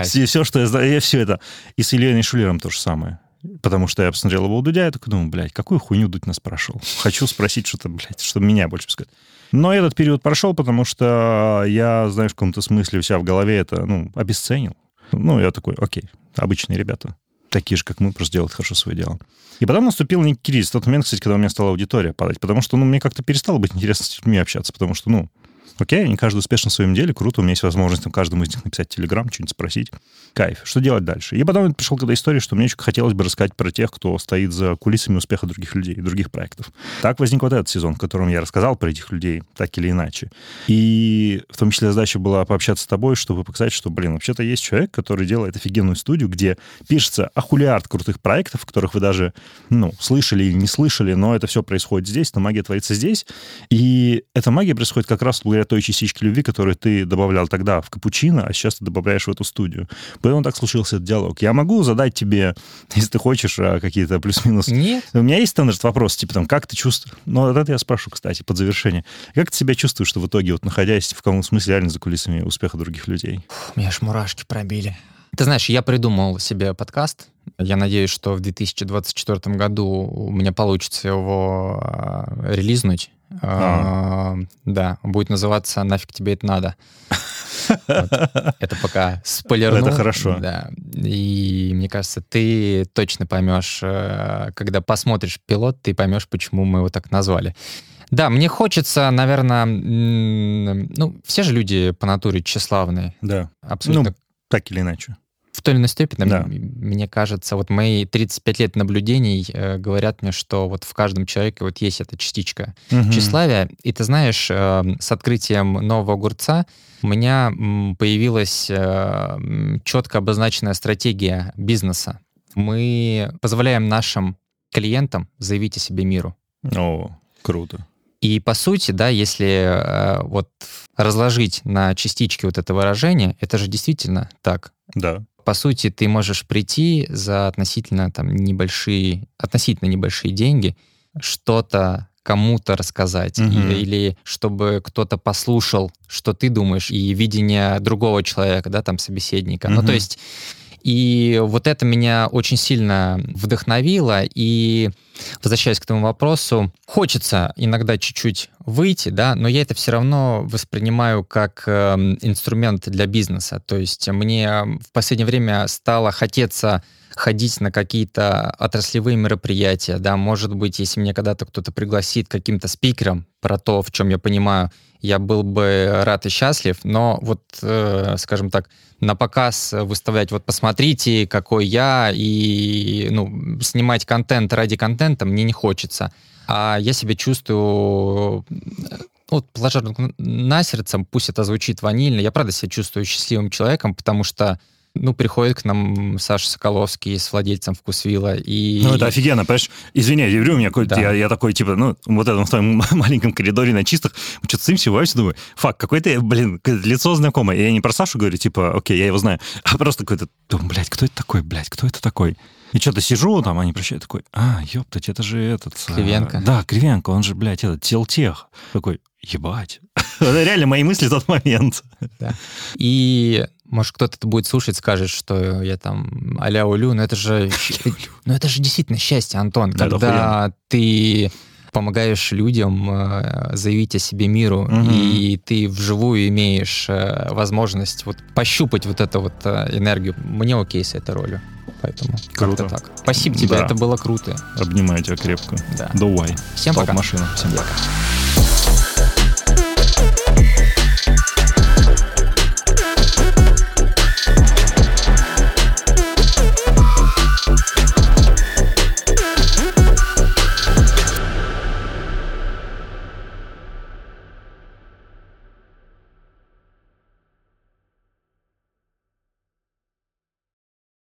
Speaker 1: Все, все, что я знаю, я все это. И с Ильей Найшулером то же самое. Потому что я посмотрел его у Дудя, и такой думаю, блядь, какую хуйню Дудь нас прошел. Хочу спросить что-то, блядь, чтобы меня больше сказать. Но этот период прошел, потому что я, знаешь, в каком-то смысле у себя в голове это, ну, обесценил. Ну, я такой, окей, обычные ребята, такие же, как мы, просто делают хорошо свое дело. И потом наступил некий кризис. В тот момент, кстати, когда у меня стала аудитория падать, потому что, ну, мне как-то перестало быть интересно с людьми общаться, потому что, ну, окей, они каждый успешен в своем деле, круто, у меня есть возможность там, каждому из них написать телеграм, что-нибудь спросить. Кайф. Что делать дальше? И потом пришел когда история, что мне еще хотелось бы рассказать про тех, кто стоит за кулисами успеха других людей, других проектов. Так возник вот этот сезон, в котором я рассказал про этих людей, так или иначе. И в том числе задача была пообщаться с тобой, чтобы показать, что, блин, вообще-то есть человек, который делает офигенную студию, где пишется ахулиард крутых проектов, которых вы даже, ну, слышали или не слышали, но это все происходит здесь, но магия творится здесь. И эта магия происходит как раз благодаря той частичке любви, которую ты добавлял тогда в капучино, а сейчас ты добавляешь в эту студию. Поэтому так случился этот диалог. Я могу задать тебе, *laughs* если ты хочешь, а, какие-то плюс-минус...
Speaker 2: Нет.
Speaker 1: У меня есть стандарт вопрос, типа там, как ты чувствуешь... Ну, это я спрошу, кстати, под завершение. Как ты себя чувствуешь, что в итоге, вот находясь в каком смысле реально за кулисами успеха других людей?
Speaker 2: Фу, меня аж мурашки пробили. Ты знаешь, я придумал себе подкаст. Я надеюсь, что в 2024 году у меня получится его э, релизнуть. А. Да, будет называться «Нафиг тебе это надо». Это пока спойлерну.
Speaker 1: Это хорошо.
Speaker 2: Да. И мне кажется, ты точно поймешь, э, когда посмотришь пилот, ты поймешь, почему мы его так назвали. Да, мне хочется, наверное, ну, все же люди по натуре тщеславные.
Speaker 1: Да.
Speaker 2: Абсолютно.
Speaker 1: Ну, так или иначе
Speaker 2: той или иной степени,
Speaker 1: да.
Speaker 2: мне кажется, вот мои 35 лет наблюдений э, говорят мне, что вот в каждом человеке вот есть эта частичка угу. тщеславия. И ты знаешь, э, с открытием нового огурца у меня появилась э, четко обозначенная стратегия бизнеса. Мы позволяем нашим клиентам заявить о себе миру.
Speaker 1: О, круто.
Speaker 2: И по сути, да, если э, вот разложить на частички вот это выражение, это же действительно так.
Speaker 1: Да
Speaker 2: по сути, ты можешь прийти за относительно там небольшие, относительно небольшие деньги, что-то кому-то рассказать, угу. или, или чтобы кто-то послушал, что ты думаешь, и видение другого человека, да, там, собеседника. Угу. Ну, то есть И вот это меня очень сильно вдохновило. И возвращаясь к этому вопросу, хочется иногда чуть-чуть выйти, да, но я это все равно воспринимаю как э, инструмент для бизнеса. То есть мне в последнее время стало хотеться ходить на какие-то отраслевые мероприятия, да, может быть, если мне когда-то кто-то пригласит каким-то спикером про то, в чем я понимаю, я был бы рад и счастлив, но вот, э, скажем так, на показ выставлять, вот посмотрите, какой я, и ну, снимать контент ради контента мне не хочется. А я себя чувствую э, вот положа на сердце, пусть это звучит ванильно, я правда себя чувствую счастливым человеком, потому что ну, приходит к нам Саша Соколовский с владельцем Вкусвилла. И...
Speaker 1: Ну, это офигенно, понимаешь? Извини, я говорю, у меня какой-то, да. я, я такой, типа, ну, вот этом в твоем *laughs* маленьком коридоре на чистых, что-то сымся, бываюсь, думаю, фак, какое-то, блин, лицо знакомое. И я не про Сашу говорю, типа, окей, я его знаю, а просто какой-то, думаю, блядь, кто это такой, блядь, кто это такой? И что-то сижу, там, они прощают, такой, а, ёптать, это же этот...
Speaker 2: А, Кривенко.
Speaker 1: А, да, Кривенко, он же, блядь, этот, телтех. Такой, ебать. *laughs* реально мои мысли в тот момент.
Speaker 2: Да. И может, кто-то это будет слушать, скажет, что я там а-ля улю, но это же... *laughs* Ну, это же действительно счастье, Антон, когда ты помогаешь людям э, заявить о себе миру, угу. и ты вживую имеешь э, возможность вот пощупать вот эту вот э, энергию. Мне окей с этой ролью. Поэтому
Speaker 1: круто.
Speaker 2: так. Спасибо тебе, да. это было круто.
Speaker 1: Обнимаю тебя крепко.
Speaker 2: Да.
Speaker 1: Давай.
Speaker 2: Всем пока.
Speaker 1: машина. Всем пока.